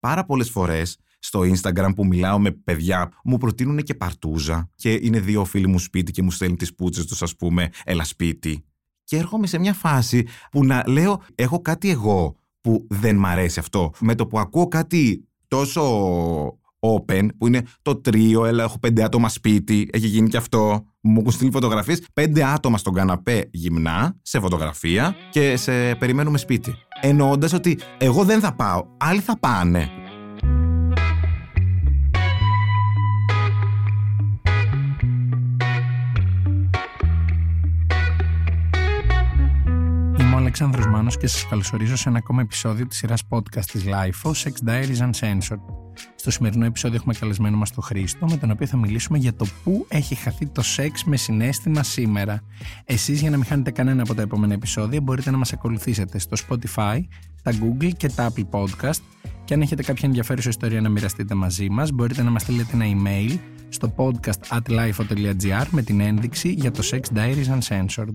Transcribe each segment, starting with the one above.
πάρα πολλές φορές στο Instagram που μιλάω με παιδιά, μου προτείνουν και παρτούζα. Και είναι δύο φίλοι μου σπίτι και μου στέλνουν τις πούτσες τους, ας πούμε, έλα σπίτι. Και έρχομαι σε μια φάση που να λέω, έχω κάτι εγώ που δεν μ' αρέσει αυτό. Με το που ακούω κάτι τόσο open, που είναι το τρίο, έλα, έχω πέντε άτομα σπίτι, έχει γίνει και αυτό. Μου έχουν στείλει φωτογραφίες. Πέντε άτομα στον καναπέ γυμνά, σε φωτογραφία και σε περιμένουμε σπίτι. Εννοώντας ότι εγώ δεν θα πάω, άλλοι θα πάνε. Αλέξανδρος Μάνος και σας καλωσορίζω σε ένα ακόμα επεισόδιο της σειράς podcast της LIFO, Sex Diaries Uncensored. Στο σημερινό επεισόδιο έχουμε καλεσμένο μας τον Χρήστο, με τον οποίο θα μιλήσουμε για το πού έχει χαθεί το σεξ με συνέστημα σήμερα. Εσείς για να μην χάνετε κανένα από τα επόμενα επεισόδια μπορείτε να μας ακολουθήσετε στο Spotify, τα Google και τα Apple Podcast και αν έχετε κάποια ενδιαφέρουσα ιστορία να μοιραστείτε μαζί μας μπορείτε να μας στείλετε ένα email στο podcast at lifo.gr με την ένδειξη για το Sex Diaries Uncensored.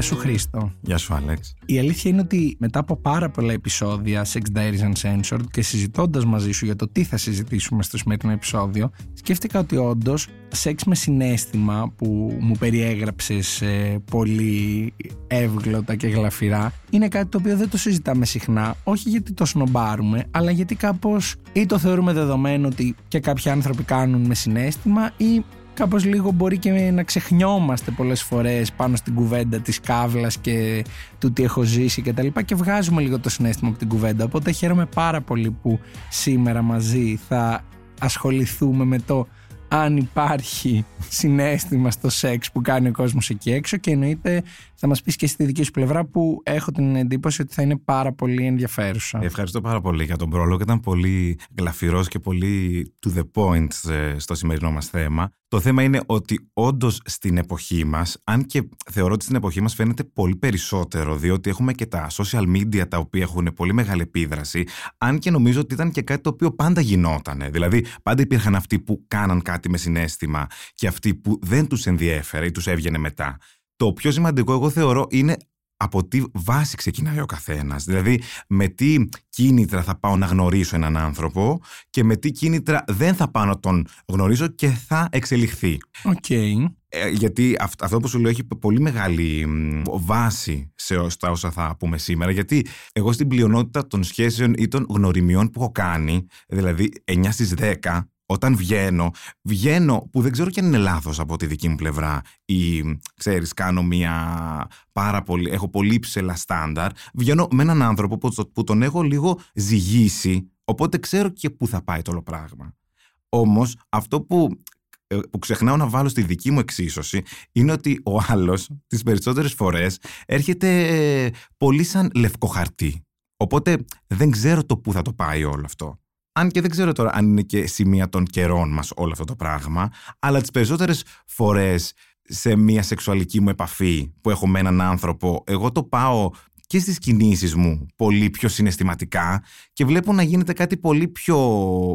Γεια σου Χρήστο. Γεια σου Άλεξ. Η αλήθεια είναι ότι μετά από πάρα πολλά επεισόδια Sex Diaries Uncensored και συζητώντας μαζί σου για το τι θα συζητήσουμε στο σημερινό επεισόδιο, σκέφτηκα ότι όντως σεξ με συνέστημα που μου περιέγραψες ε, πολύ εύγλωτα και γλαφυρά είναι κάτι το οποίο δεν το συζητάμε συχνά, όχι γιατί το σνομπάρουμε, αλλά γιατί κάπως ή το θεωρούμε δεδομένο ότι και κάποιοι άνθρωποι κάνουν με συνέστημα ή κάπως λίγο μπορεί και να ξεχνιόμαστε πολλές φορές πάνω στην κουβέντα της κάβλας και του τι έχω ζήσει και τα λοιπά και βγάζουμε λίγο το συνέστημα από την κουβέντα. Οπότε χαίρομαι πάρα πολύ που σήμερα μαζί θα ασχοληθούμε με το αν υπάρχει συνέστημα στο σεξ που κάνει ο κόσμος εκεί έξω και εννοείται θα μας πεις και στη δική σου πλευρά που έχω την εντύπωση ότι θα είναι πάρα πολύ ενδιαφέρουσα. Ευχαριστώ πάρα πολύ για τον πρόλογο. Ήταν πολύ γλαφυρός και πολύ to the point ε, στο σημερινό μας θέμα. Το θέμα είναι ότι όντως στην εποχή μας, αν και θεωρώ ότι στην εποχή μας φαίνεται πολύ περισσότερο, διότι έχουμε και τα social media τα οποία έχουν πολύ μεγάλη επίδραση, αν και νομίζω ότι ήταν και κάτι το οποίο πάντα γινότανε. Δηλαδή, πάντα υπήρχαν αυτοί που κάναν κάτι με συναίσθημα και αυτοί που δεν τους ενδιέφερε ή τους έβγαινε μετά. Το πιο σημαντικό, εγώ θεωρώ, είναι από τι βάση ξεκινάει ο καθένας. Δηλαδή, με τι κίνητρα θα πάω να γνωρίσω έναν άνθρωπο και με τι κίνητρα δεν θα πάω να τον γνωρίσω και θα εξελιχθεί. Ok. Okay. Ε, γιατί αυτό που σου λέω έχει πολύ μεγάλη βάση σε όσα θα πούμε σήμερα. Γιατί εγώ στην πλειονότητα των σχέσεων ή των γνωριμιών που έχω κάνει, δηλαδή 9 στις 10, όταν βγαίνω, βγαίνω που δεν ξέρω και αν είναι λάθος από τη δική μου πλευρά ή ξέρεις κάνω μια πάρα πολύ, έχω πολύ ψηλά στάνταρ, βγαίνω με έναν άνθρωπο που, τον έχω λίγο ζυγίσει, οπότε ξέρω και πού θα πάει το όλο πράγμα. Όμως αυτό που ε, που ξεχνάω να βάλω στη δική μου εξίσωση είναι ότι ο άλλος τις περισσότερες φορές έρχεται ε, πολύ σαν λευκό χαρτί. Οπότε δεν ξέρω το πού θα το πάει όλο αυτό. Αν και δεν ξέρω τώρα αν είναι και σημεία των καιρών μας όλο αυτό το πράγμα, αλλά τις περισσότερες φορές σε μια σεξουαλική μου επαφή που έχω με έναν άνθρωπο, εγώ το πάω και στις κινήσεις μου πολύ πιο συναισθηματικά και βλέπω να γίνεται κάτι πολύ πιο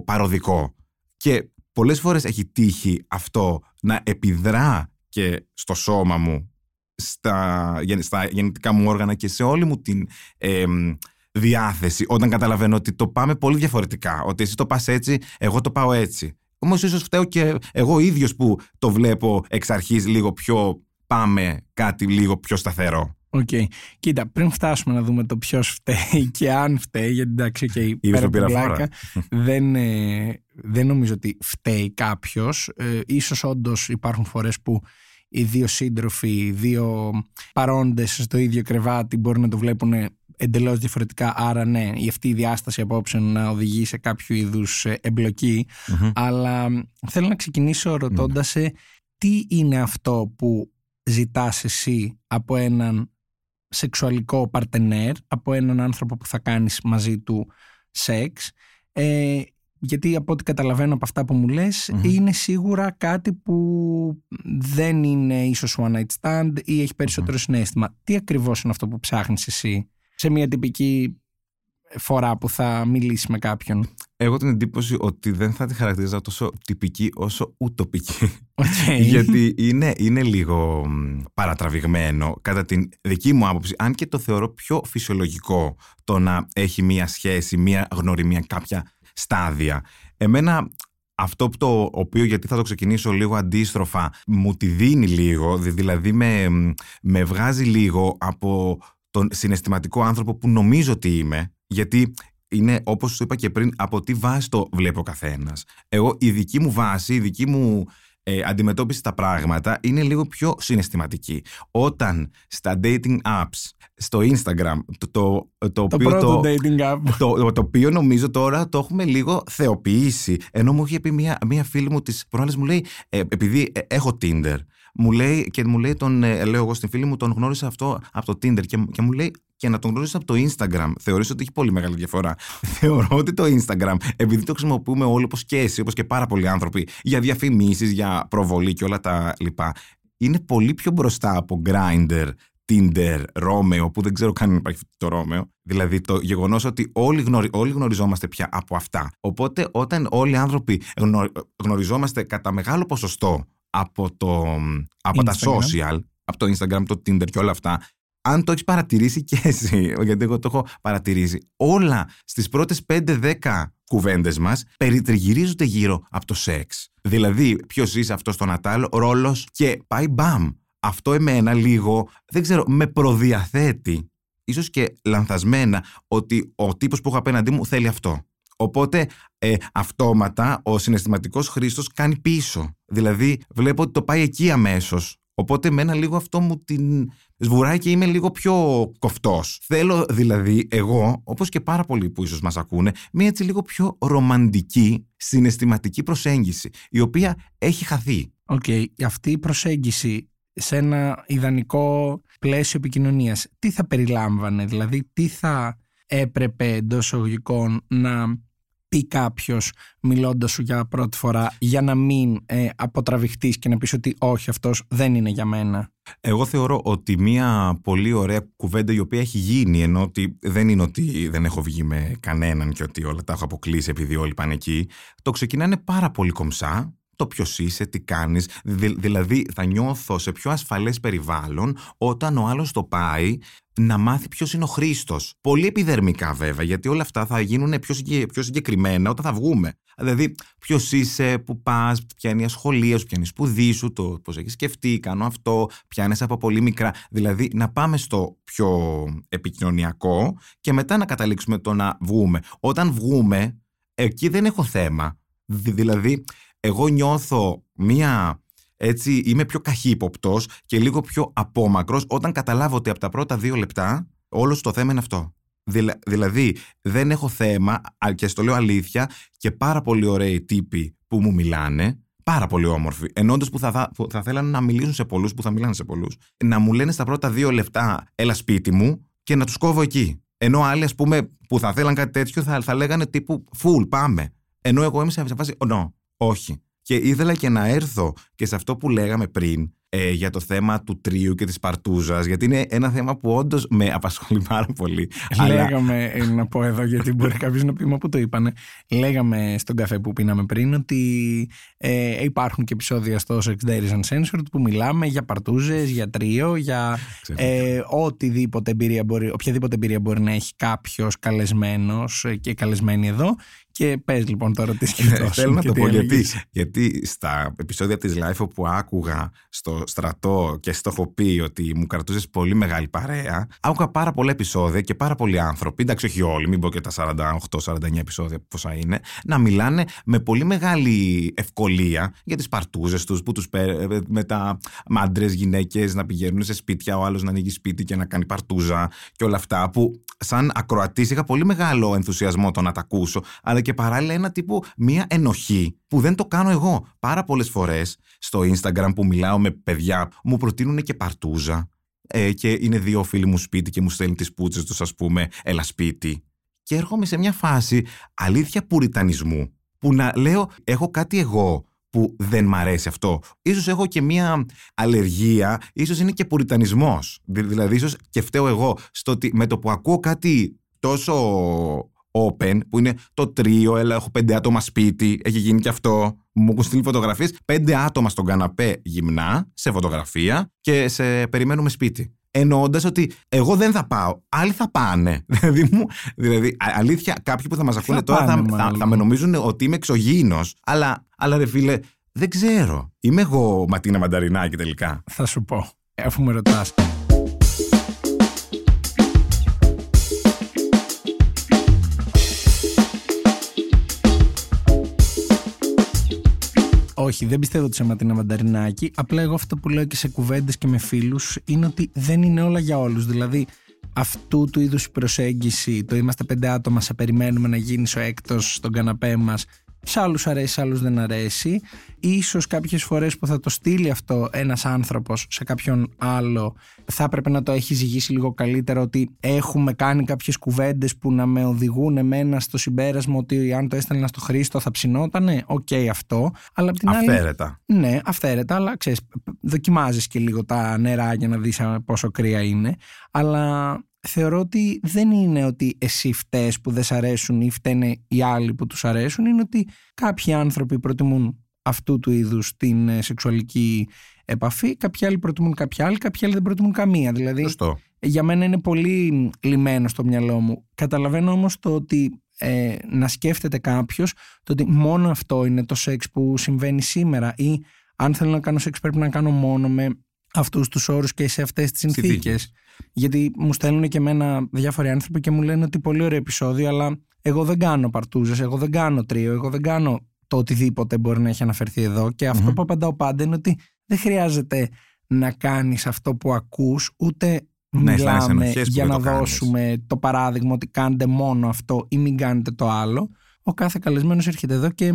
παροδικό. Και πολλές φορές έχει τύχει αυτό να επιδρά και στο σώμα μου, στα, στα γεννητικά μου όργανα και σε όλη μου την διάθεση όταν καταλαβαίνω ότι το πάμε πολύ διαφορετικά. Ότι εσύ το πας έτσι, εγώ το πάω έτσι. Όμως ίσως φταίω και εγώ ο ίδιος που το βλέπω εξ αρχής λίγο πιο πάμε κάτι λίγο πιο σταθερό. Ok. Okay. Κοίτα, πριν φτάσουμε να δούμε το ποιος φταίει και αν φταίει, γιατί εντάξει, okay, πέρα από πλάκα, δεν, ε, δεν νομίζω ότι φταίει κάποιος. Ε, ίσως όντως υπάρχουν φορές που οι δύο σύντροφοι, οι δύο παρόντες στο ίδιο κρεβάτι μπορούν να το βλέπουν εντελώς διαφορετικά. Άρα, ναι, η αυτή η διάσταση απόψεων να οδηγεί σε κάποιο είδους ε, εμπλοκη Αλλά θέλω να ξεκινήσω ρωτώντας σε τι είναι αυτό που ζητάς εσύ από έναν σεξουαλικό παρτενέρ, από έναν άνθρωπο που θα κάνεις μαζί του σεξ. Ε, γιατί από ό,τι καταλαβαίνω από αυτά που μου λες είναι σίγουρα κάτι που δεν είναι ίσως one night stand ή έχει περισσότερο συνέστημα. Τι ακριβώς είναι αυτό που ψάχνεις εσύ σε μια τυπική φορά που θα μιλήσει με κάποιον. Έχω την εντύπωση ότι δεν θα τη χαρακτηρίζα τόσο τυπική όσο ουτοπική. Okay. Γιατί είναι, είναι λίγο παρατραβηγμένο κατά την δική μου άποψη, αν και το θεωρώ πιο φυσιολογικό το να έχει μία σχέση, μία γνωριμία, κάποια στάδια. Εμένα αυτό που το οποίο γιατί θα το ξεκινήσω λίγο αντίστροφα μου τη δίνει λίγο, δηλαδή με, με βγάζει λίγο από τον συναισθηματικό άνθρωπο που νομίζω ότι είμαι, γιατί είναι όπως σου είπα και πριν από τι βάση το βλέπει ο καθένας. Εγώ η δική μου βάση, η δική μου ε, αντιμετώπιση στα πράγματα είναι λίγο πιο συναισθηματική. Όταν στα dating apps, στο Instagram, το, το, το, Το οποίο, πρώτο dating app. το, το οποίο νομίζω τώρα το έχουμε λίγο θεοποιήσει. Ενώ μου είχε πει μία, μία φίλη μου τις προάλλες μου λέει, ε, επειδή ε, έχω Tinder, μου λέει και μου λέει τον, ε, λέω εγώ στην φίλη μου, τον γνώρισα αυτό από το Tinder και, και μου λέει και να τον γνώρισα από το Instagram. Θεωρείς ότι έχει πολύ μεγάλη διαφορά. Θεωρώ ότι το Instagram, επειδή το χρησιμοποιούμε όλοι όπως και εσύ, όπως και πάρα πολλοί άνθρωποι, για διαφημίσεις, για προβολή και όλα τα λοιπά, είναι πολύ πιο μπροστά από Grindr, Tinder, Romeo, που δεν ξέρω καν αν υπάρχει το Romeo. Δηλαδή το γεγονός ότι όλοι, γνωρι, όλοι γνωριζόμαστε πια από αυτά. Οπότε όταν όλοι οι άνθρωποι γνω, γνωριζόμαστε κατά μεγάλο ποσοστό από, το, από τα Instagram. social, από το Instagram, το Tinder και όλα αυτά, αν το έχεις παρατηρήσει και εσύ, γιατί εγώ το έχω παρατηρήσει, όλα στις πρώτες 5-10 κουβέντες μας περιτριγυρίζονται γύρω από το σεξ. Δηλαδή, ποιος είσαι αυτό στο Νατάλ, ρόλος και πάει μπαμ. Αυτό εμένα λίγο, δεν ξέρω, με προδιαθέτει, ίσως και λανθασμένα, ότι ο τύπος που έχω απέναντί μου θέλει αυτό. Οπότε ε, αυτόματα ο συναισθηματικός χρήστος κάνει πίσω. Δηλαδή βλέπω ότι το πάει εκεί αμέσως. Οπότε εμένα λίγο αυτό μου την σβουράει και είμαι λίγο πιο κοφτός. Θέλω δηλαδή εγώ, όπως και πάρα πολλοί που ίσως μας ακούνε, μια έτσι λίγο πιο ρομαντική συναισθηματική προσέγγιση, η οποία έχει χαθεί. Οκ, αυτή η προσέγγιση σε ένα ιδανικό πλαίσιο επικοινωνίας, τι θα περιλάμβανε, δηλαδή τι θα έπρεπε εντό εισαγωγικών να πει κάποιος μιλώντας σου για πρώτη φορά για να μην ε, αποτραβηχτείς και να πεις ότι όχι αυτός δεν είναι για μένα. Εγώ θεωρώ ότι μια πολύ ωραία κουβέντα η οποία έχει γίνει, ενώ ότι δεν είναι ότι δεν έχω βγει με κανέναν και ότι όλα τα έχω αποκλείσει επειδή όλοι πάνε εκεί, το ξεκινάνε πάρα πολύ κομψά, το ποιος είσαι, τι κάνεις. δηλαδή, θα νιώθω σε πιο ασφαλές περιβάλλον όταν ο άλλος το πάει να μάθει ποιος είναι ο Χρήστος. Πολύ επιδερμικά βέβαια, γιατί όλα αυτά θα γίνουν πιο, συγκε, πιο συγκεκριμένα όταν θα βγούμε. Δηλαδή, ποιος είσαι, που πας, ποια είναι η ασχολία σου, ποια είναι η σπουδή σου, το πώς έχεις σκεφτεί, κάνω αυτό, πιάνει από πολύ μικρά. Δηλαδή, να πάμε στο πιο επικοινωνιακό και μετά να καταλήξουμε το να βγούμε. Όταν βγούμε, εκεί δεν έχω θέμα. Δηλαδή, εγώ νιώθω μία έτσι είμαι πιο καχύποπτος και λίγο πιο απόμακρος όταν καταλάβω ότι από τα πρώτα δύο λεπτά όλος το θέμα είναι αυτό. Δηλα, δηλαδή δεν έχω θέμα και στο λέω αλήθεια και πάρα πολύ ωραίοι τύποι που μου μιλάνε πάρα πολύ όμορφοι. Ενώντας που θα, θα, που θα θέλανε να μιλήσουν σε πολλούς, που θα μιλάνε σε πολλούς, να μου λένε στα πρώτα δύο λεπτά έλα σπίτι μου και να τους κόβω εκεί. Ενώ άλλοι, ας πούμε, που θα θέλαν κάτι τέτοιο, θα, θα λέγανε τύπου full, πάμε. Ενώ εγώ είμαι σε φάση, oh, no, όχι. Και ήθελα και να έρθω και σε αυτό που λέγαμε πριν ε, για το θέμα του τρίου και της παρτούζας, γιατί είναι ένα θέμα που όντως με απασχολεί πάρα πολύ. Λέγαμε, Αλλά... να πω εδώ γιατί μπορεί κάποιος να πει μα που το είπανε, λέγαμε στον καφέ που πίναμε πριν ότι ε, υπάρχουν και επεισόδια στο Sex Diaries Uncensored που μιλάμε για παρτούζες, για τρίο, για ε, οτιδήποτε εμπειρία μπορεί, οποιαδήποτε εμπειρία μπορεί να έχει κάποιος καλεσμένος και καλεσμένη εδώ και πες λοιπόν τώρα τι σκεφτόσουν. Θέλω να το πω γιατί, γιατί στα επεισόδια της Life που άκουγα στο στρατό και στο έχω πει ότι μου κρατούσες πολύ μεγάλη παρέα, άκουγα πάρα πολλά επεισόδια και πάρα πολλοί άνθρωποι, εντάξει όχι όλοι, μην πω και τα 48-49 επεισόδια πόσα είναι, να μιλάνε με πολύ μεγάλη ευκολία για τις παρτούζες τους, που τους με τα άντρε, γυναίκες να πηγαίνουν σε σπίτια, ο άλλος να ανοίγει σπίτι και να κάνει παρτούζα και όλα αυτά που σαν ακροατής είχα πολύ μεγάλο ενθουσιασμό το να τα ακούσω, αλλά και παράλληλα ένα τύπου μία ενοχή που δεν το κάνω εγώ. Πάρα πολλές φορές στο Instagram που μιλάω με παιδιά μου προτείνουν και παρτούζα. Ε, και είναι δύο φίλοι μου σπίτι και μου στέλνουν τις πούτσες τους, ας πούμε, έλα σπίτι. Και έρχομαι σε μια φάση αλήθεια πουριτανισμού που να λέω έχω κάτι εγώ που δεν μ' αρέσει αυτό. Ίσως έχω και μία αλλεργία, ίσως είναι και πουριτανισμός. Δηλαδή ίσως και φταίω εγώ στο ότι με το που ακούω κάτι τόσο open, που είναι το τρίο, έλα, έχω πέντε άτομα σπίτι, έχει γίνει και αυτό. Μου έχουν στείλει φωτογραφίες. Πέντε άτομα στον καναπέ γυμνά, σε φωτογραφία και σε περιμένουμε σπίτι. Εννοώντας ότι εγώ δεν θα πάω, άλλοι θα πάνε. δηλαδή, μου, δηλαδή αλήθεια, κάποιοι που θα μας ακούνε τώρα θα, θα, θα, με νομίζουν ότι είμαι εξωγήινος. Αλλά, αλλά ρε φίλε, δεν ξέρω. Είμαι εγώ Ματίνα Μανταρινάκη τελικά. Θα σου πω, αφού με ρωτάς. Όχι, δεν πιστεύω ότι σε Ματίνα Μανταρινάκη. Απλά εγώ αυτό που λέω και σε κουβέντες και με φίλους είναι ότι δεν είναι όλα για όλους. Δηλαδή, αυτού του είδους η προσέγγιση, το είμαστε πέντε άτομα, σε περιμένουμε να γίνεις ο έκτος στον καναπέ μας, σε άλλους αρέσει, σε άλλους δεν αρέσει. Ίσως κάποιες φορές που θα το στείλει αυτό ένας άνθρωπος σε κάποιον άλλο θα έπρεπε να το έχει ζυγίσει λίγο καλύτερα ότι έχουμε κάνει κάποιες κουβέντες που να με οδηγούν εμένα στο συμπέρασμα ότι αν το έστελνα στο Χρήστο θα ψηνότανε, OK okay, αυτό. Αλλά την αυθαίρετα. Άλλη, ναι, αυθαίρετα, αλλά ξέρεις, δοκιμάζεις και λίγο τα νερά για να δεις πόσο κρύα είναι. Αλλά θεωρώ ότι δεν είναι ότι εσύ φταίς που δεν σ' αρέσουν ή φταίνε οι άλλοι που τους αρέσουν, είναι ότι κάποιοι άνθρωποι προτιμούν αυτού του είδους την ε, σεξουαλική επαφή, κάποιοι άλλοι προτιμούν κάποια άλλη, κάποιοι άλλοι δεν προτιμούν καμία. Δηλαδή, για μένα είναι πολύ λιμένο στο μυαλό μου. Καταλαβαίνω όμως το ότι ε, να σκέφτεται κάποιος το ότι μόνο αυτό είναι το σεξ που συμβαίνει σήμερα ή αν θέλω να κάνω σεξ πρέπει να κάνω μόνο με αυτούς τους όρους και σε αυτές τις συνθήκες. Γιατί μου στέλνουν και εμένα διάφοροι άνθρωποι και μου λένε ότι πολύ ωραίο επεισόδιο, αλλά εγώ δεν κάνω παρτούζες, εγώ δεν κάνω τρίο, εγώ δεν κάνω το οτιδήποτε μπορεί να έχει αναφερθεί εδώ. Και αυτό που απαντάω πάντα είναι ότι δεν χρειάζεται να κάνεις αυτό που ακούς, ούτε ναι, μιλάμε για να δώσουμε το παράδειγμα ότι κάντε μόνο αυτό ή μην κάνετε το άλλο. Ο κάθε καλεσμένος έρχεται εδώ και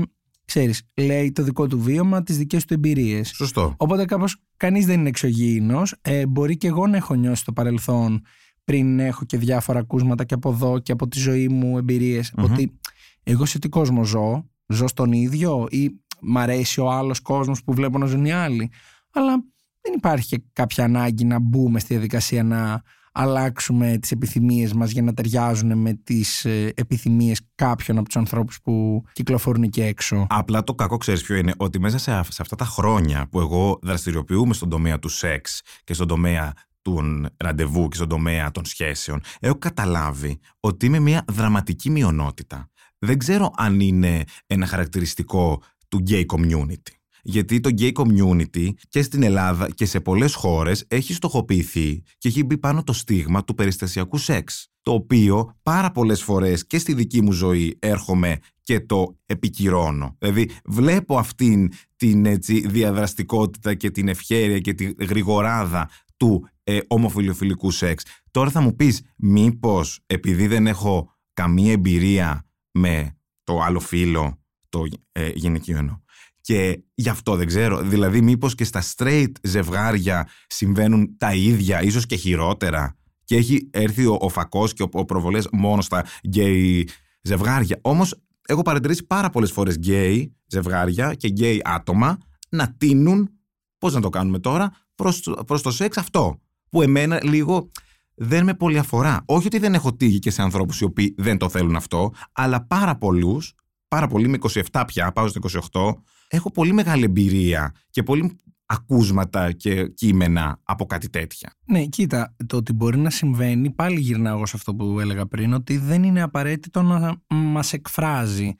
ξέρεις, λέει το δικό του βίωμα, τις δικές του εμπειρίες. Σωστό. Οπότε κάπως κανείς δεν είναι εξωγήινος. Ε, μπορεί και εγώ να έχω νιώσει στο παρελθόν πριν έχω και διάφορα ακούσματα και από εδώ και από τη ζωή μου εμπειρίες. Ότι εγώ σε τι κόσμο ζω, ζω στον ίδιο ή μ' αρέσει ο άλλος κόσμος που βλέπω να ζουν οι άλλοι. Αλλά δεν υπάρχει κάποια ανάγκη να μπούμε στη διαδικασία να αλλάξουμε τις επιθυμίες μας για να ταιριάζουν με τις ε, επιθυμίες κάποιων από τους ανθρώπους που κυκλοφορούν εκεί έξω. Απλά το κακό ξέρεις ποιο είναι, ότι μέσα σε, αυτά τα χρόνια που εγώ δραστηριοποιούμε στον τομέα του σεξ και στον τομέα του ραντεβού και στον τομέα των σχέσεων, έχω καταλάβει ότι είμαι μια δραματική μειονότητα. Δεν ξέρω αν είναι ένα χαρακτηριστικό του gay community. Γιατί το gay community και στην Ελλάδα και σε πολλές χώρες έχει στοχοποιηθεί και έχει μπει πάνω το στίγμα του περιστασιακού σεξ. Το οποίο πάρα πολλές φορές και στη δική μου ζωή έρχομαι και το επικυρώνω. Δηλαδή βλέπω αυτήν την έτσι, διαδραστικότητα και την ευχέρεια και τη γρηγοράδα του ε, ομοφιλοφιλικού σεξ. Τώρα θα μου πεις μήπως επειδή δεν έχω καμία εμπειρία με το άλλο φίλο, το ε, γυναικείο και γι' αυτό δεν ξέρω. Δηλαδή, μήπως και στα straight ζευγάρια συμβαίνουν τα ίδια, ίσως και χειρότερα. Και έχει έρθει ο, ο φακός και ο, ο προβολές μόνο στα gay ζευγάρια. Όμως, έχω παρατηρήσει πάρα πολλές φορές gay ζευγάρια και gay άτομα να τίνουν. Πώς να το κάνουμε τώρα, προς το σεξ αυτό. Που εμένα λίγο δεν με πολύ αφορά. Όχι ότι δεν έχω τύχει και σε ανθρώπους οι οποίοι δεν το θέλουν αυτό, αλλά πάρα πολλούς, πάρα πολλοί με 27 πια, πάω στο 28, έχω πολύ μεγάλη εμπειρία και πολύ ακούσματα και κείμενα από κάτι τέτοια. Ναι, κοίτα, το ότι μπορεί να συμβαίνει, πάλι γυρνάω σε αυτό που έλεγα πριν, ότι δεν είναι απαραίτητο να μας εκφράζει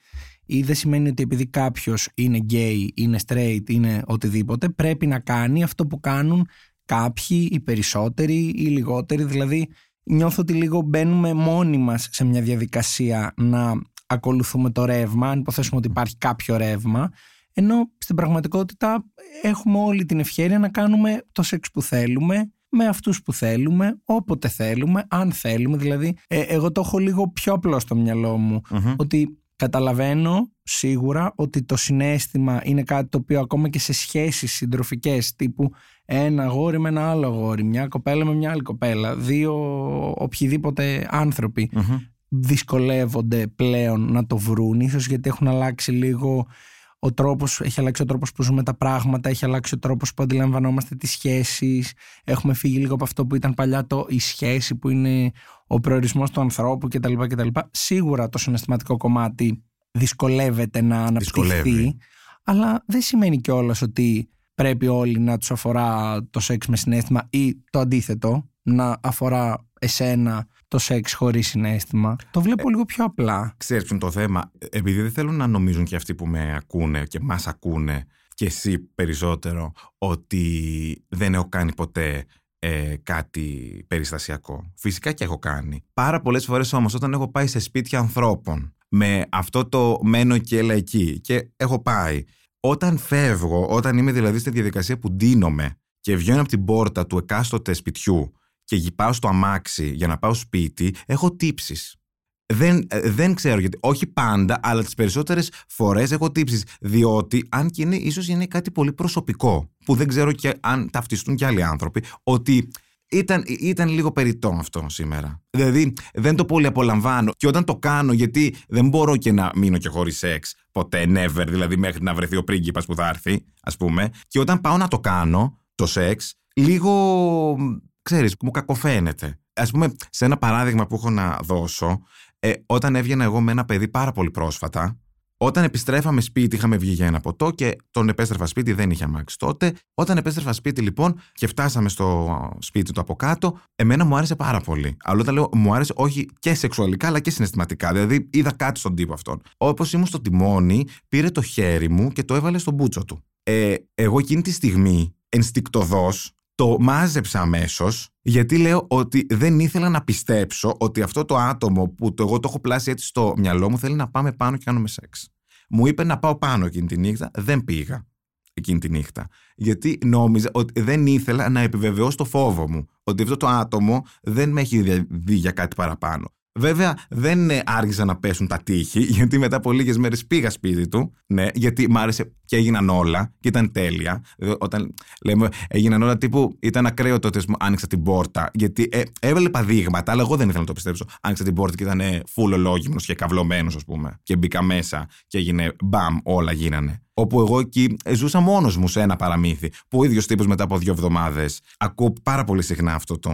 ή δεν σημαίνει ότι επειδή κάποιος είναι gay, είναι straight, είναι οτιδήποτε, πρέπει να κάνει αυτό που κάνουν κάποιοι, οι περισσότεροι ή λιγότεροι. Δηλαδή, νιώθω ότι λίγο μπαίνουμε μόνοι μας σε μια διαδικασία να ακολουθούμε το ρεύμα, αν υποθέσουμε ότι υπάρχει κάποιο ρεύμα ενώ στην πραγματικότητα έχουμε όλη την ευχαίρεια να κάνουμε το σεξ που θέλουμε, με αυτούς που θέλουμε, όποτε θέλουμε, αν θέλουμε. Δηλαδή, ε, εγώ το έχω λίγο πιο απλό στο μυαλό μου. Ότι καταλαβαίνω σίγουρα ότι το συνέστημα είναι κάτι το οποίο ακόμα και σε σχέσεις συντροφικές τύπου ένα αγόρι με ένα άλλο αγόρι, μια κοπέλα με μια άλλη κοπέλα, δύο οποιοδήποτε δυσκολεύονται πλέον να το βρουν, ίσως γιατί έχουν αλλάξει λίγο ο τρόπος, έχει αλλάξει ο τρόπος που ζούμε τα πράγματα, έχει αλλάξει ο τρόπος που αντιλαμβανόμαστε τις σχέσεις, έχουμε φύγει λίγο από αυτό που ήταν παλιά το η σχέση που είναι ο προορισμός του ανθρώπου κτλ. κτλ. Σίγουρα το συναισθηματικό κομμάτι δυσκολεύεται να αναπτυχθεί, Δυσκολεύει. αλλά δεν σημαίνει κιόλας ότι πρέπει όλοι να τους αφορά το σεξ με συνέστημα ή το αντίθετο, να αφορά εσένα το σεξ χωρίς συνέστημα. Το βλέπω λίγο πιο απλά. Ξέρεις ποιο είναι το θέμα; Επειδή δεν θέλουν να νομίζουν και αυτοί που με ακούνε και μας ακούνε και εσύ περισσότερο ότι δεν έχω κάνει ποτέ ε, κάτι περιστασιακό. Φυσικά και έχω κάνει. Πάρα πολλές φορές όμως όταν έχω πάει σε σπίτια ανθρώπων με αυτό το μένω και έλα εκεί και έχω πάει. Όταν φεύγω, όταν είμαι δηλαδή στη διαδικασία που ντύνομαι και βγαίνω από την πόρτα του εκάστοτε σπιτιού και πάω στο αμάξι για να πάω σπίτι, έχω τύψεις. Δεν, ε, δεν ξέρω γιατί, όχι πάντα, αλλά τις περισσότερες φορές έχω τύψεις. Διότι, αν και είναι, ίσως είναι κάτι πολύ προσωπικό, που δεν ξέρω και αν ταυτιστούν και άλλοι άνθρωποι, ότι ήταν, ήταν λίγο περιττό αυτό σήμερα. Δηλαδή, δεν το πολύ απολαμβάνω. Και όταν το κάνω, γιατί δεν μπορώ και να μείνω και χωρίς σεξ, ποτέ, never, δηλαδή μέχρι να βρεθεί ο πρίγκιπας που θα έρθει, ας πούμε. Και όταν πάω να το κάνω, το σεξ, λίγο ξέρεις, μου κακοφαίνεται. Ας πούμε, σε ένα παράδειγμα που έχω να δώσω, ε, όταν έβγαινα εγώ με ένα παιδί πάρα πολύ πρόσφατα, όταν επιστρέφαμε σπίτι, είχαμε βγει για ένα ποτό και τον επέστρεφα σπίτι, δεν είχε αμάξει τότε. Όταν επέστρεφα σπίτι, λοιπόν, και φτάσαμε στο σπίτι του από κάτω, εμένα μου άρεσε πάρα πολύ. Αλλά όταν λέω μου άρεσε όχι και σεξουαλικά, αλλά και συναισθηματικά. Δηλαδή, είδα κάτι στον τύπο αυτόν. Όπως ήμουν στο τιμόνι, πήρε το χέρι μου και το έβαλε στον μπούτσο του. Ε, εγώ εκείνη τη στιγμή, ενστικτοδός, το μάζεψα αμέσως, γιατί λέω ότι δεν ήθελα να πιστέψω ότι αυτό το άτομο που το, εγώ το έχω πλάσει έτσι στο μυαλό μου θέλει να πάμε πάνω και κάνουμε σεξ. Μου είπε να πάω πάνω εκείνη τη νύχτα, δεν πήγα εκείνη τη νύχτα. Γιατί νόμιζα ότι δεν ήθελα να επιβεβαιώσω το φόβο μου. Ότι αυτό το άτομο δεν με έχει δει για κάτι παραπάνω. Βέβαια, δεν άργησαν να πέσουν τα τείχη, γιατί μετά από λίγες μέρες πήγα σπίτι του. Ναι, γιατί μ' άρεσε και έγιναν όλα και ήταν τέλεια. Όταν λέμε έγιναν όλα, τύπου ήταν ακραίο τότε που άνοιξα την πόρτα. Γιατί ε, έβλεπα δείγματα, αλλά εγώ δεν ήθελα να το πιστέψω. Άνοιξα την πόρτα και ήταν φούλο ολόγυμνος και καυλωμένος, ας πούμε. Και μπήκα μέσα και έγινε μπαμ, όλα γίνανε. Όπου εγώ εκεί ζούσα μόνος μου σε ένα παραμύθι. Που ο ίδιος τύπος μετά από δύο εβδομάδες. Ακούω πάρα πολύ συχνά αυτό το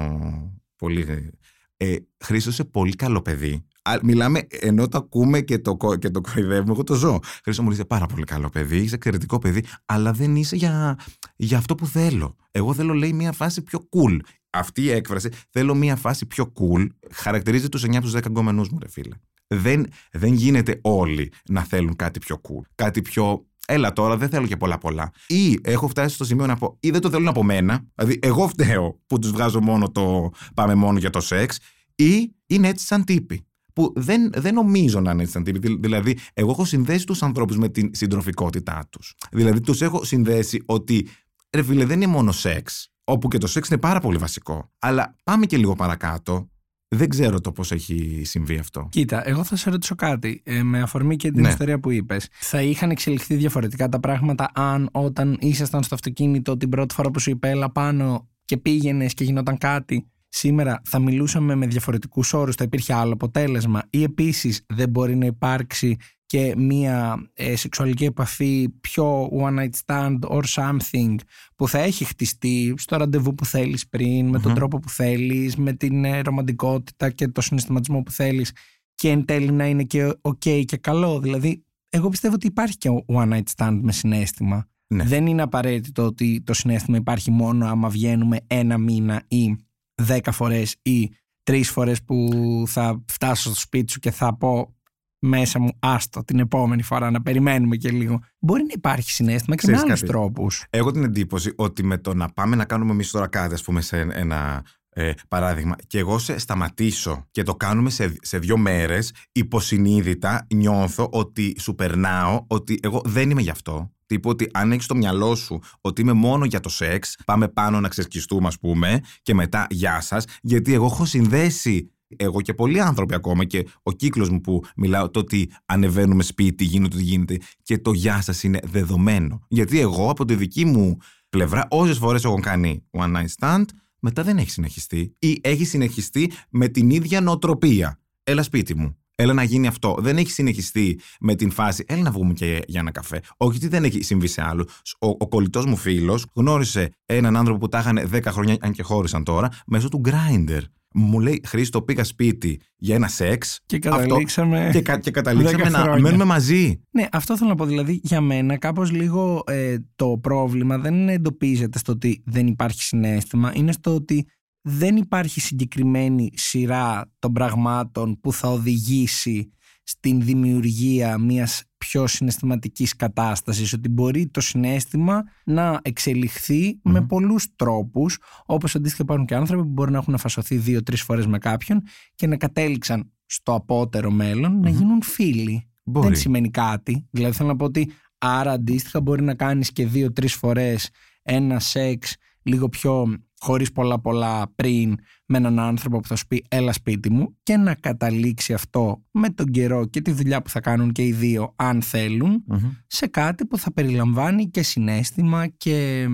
πολύ ε, Χρήστο είσαι πολύ καλό παιδί. Μιλάμε ενώ το ακούμε και το, και το κορυδεύουμε, εγώ το ζω. Χρήστο μου είσαι πάρα πολύ καλό παιδί, είσαι εξαιρετικό παιδί, αλλά δεν είσαι για, για αυτό που θέλω. Εγώ θέλω, λέει, μια φάση πιο cool. Αυτή η έκφραση, θέλω μια φάση πιο cool, χαρακτηρίζει τους 9 από τους 10 γκόμενου μου, ρε φίλε. Δεν, δεν γίνεται όλοι να θέλουν κάτι πιο cool. Κάτι πιο Έλα τώρα, δεν θέλω και πολλά πολλά. Ή έχω φτάσει στο σημείο να πω, ή δεν το θέλουν από μένα, δηλαδή εγώ φταίω που τους βγάζω μόνο το πάμε μόνο για το σεξ, ή είναι έτσι σαν τύποι. Που δεν, δεν νομίζω να είναι έτσι σαν τύποι. Δηλαδή, εγώ έχω συνδέσει τους ανθρώπους με την συντροφικότητά τους. Δηλαδή, τους έχω συνδέσει ότι ρε φίλε, δεν είναι μόνο σεξ. Όπου και το σεξ είναι πάρα πολύ βασικό. Αλλά πάμε και λίγο παρακάτω. Δεν ξέρω το πώς έχει συμβεί αυτό. Κοίτα, εγώ θα σε ρωτήσω κάτι. Ε, με αφορμή και την Ναι. ιστορία που είπες. Θα είχαν εξελιχθεί διαφορετικά τα πράγματα αν όταν ήσασταν στο αυτοκίνητο την πρώτη φορά που σου είπε έλα πάνω και πήγαινες και γινόταν κάτι. Σήμερα θα μιλούσαμε με διαφορετικούς όρους, θα υπήρχε άλλο αποτέλεσμα. Ή επίσης δεν μπορεί να υπάρξει και μία ε, σεξουαλική επαφή πιο one night stand or something που θα έχει χτιστεί στο ραντεβού που θέλεις πριν, με τον Μμμ. τρόπο που θέλεις, με την ε, ρομαντικότητα και το συναισθηματισμό που θέλεις και εν τέλει να είναι και ok και καλό. Δηλαδή, εγώ πιστεύω ότι υπάρχει και one night stand με συνέστημα. Ναι. Δεν είναι απαραίτητο ότι το συνέστημα υπάρχει μόνο άμα βγαίνουμε ένα μήνα ή δέκα φορές ή τρεις φορές που θα φτάσω στο σπίτι σου και θα πω μέσα μου άστο την επόμενη φορά να περιμένουμε και λίγο. Μπορεί να υπάρχει συνέστημα και με Ξέρεις άλλους κάτι; τρόπους. Έχω την εντύπωση ότι με το να πάμε να κάνουμε εμείς τώρα κάτι, ας πούμε, σε ένα ε, παράδειγμα, και εγώ σε σταματήσω και το κάνουμε σε, σε δύο μέρες, υποσυνείδητα νιώθω ότι σου περνάω, ότι εγώ δεν είμαι γι' αυτό. Τύπου ότι αν έχεις στο μυαλό σου ότι είμαι μόνο για το σεξ, πάμε πάνω να ξεσκιστούμε, ας πούμε, και μετά γεια σας, γιατί εγώ έχω συνδέσει εγώ και πολλοί άνθρωποι ακόμα και ο κύκλος μου που μιλάω το ότι ανεβαίνουμε σπίτι, γίνεται ό,τι γίνεται και το γεια σας είναι δεδομένο. Γιατί εγώ από τη δική μου πλευρά, όσες φορές έχω κάνει one night stand, μετά δεν έχει συνεχιστεί ή έχει συνεχιστεί με την ίδια νοοτροπία. Έλα σπίτι μου. Έλα να γίνει αυτό. Δεν έχει συνεχιστεί με την φάση. Έλα να βγούμε και για ένα καφέ. Όχι, τι δεν έχει συμβεί σε άλλο. Ο, ο κολλητός μου φίλος γνώρισε έναν άνθρωπο που τα είχαν 10 χρόνια, αν και χώρισαν τώρα, μέσω του Grindr. Μου λέει Χρήστο, πήγα σπίτι για ένα σεξ. Και καταλήξαμε. Αυτό, και, και καταλήξαμε να μένουμε μαζί. Ναι, αυτό θέλω να πω. Δηλαδή, για μένα, κάπως λίγο ε, το πρόβλημα δεν εντοπίζεται στο ότι δεν υπάρχει συνέστημα. Είναι στο ότι δεν υπάρχει συγκεκριμένη σειρά των πραγμάτων που θα οδηγήσει στην δημιουργία μιας πιο συναισθηματικής κατάστασης ότι μπορεί το συνέστημα να εξελιχθει με πολλούς τρόπους όπως αντίστοιχα υπάρχουν και άνθρωποι που μπορεί να έχουν αφασωθεί δύο-τρεις φορές με κάποιον και να κατέληξαν στο απότερο να γίνουν φίλοι. Δεν σημαίνει κάτι. Δηλαδή θέλω να πω ότι άρα αντίστοιχα μπορεί να κάνεις και δύο-τρεις φορές ένα σεξ λίγο πιο χωρίς πολλά πολλά πριν με έναν άνθρωπο που θα σου πει έλα σπίτι μου και να καταλήξει αυτό με τον καιρό και τη δουλειά που θα κάνουν και οι δύο αν θελουν σε κάτι που θα περιλαμβάνει και συνέστημα και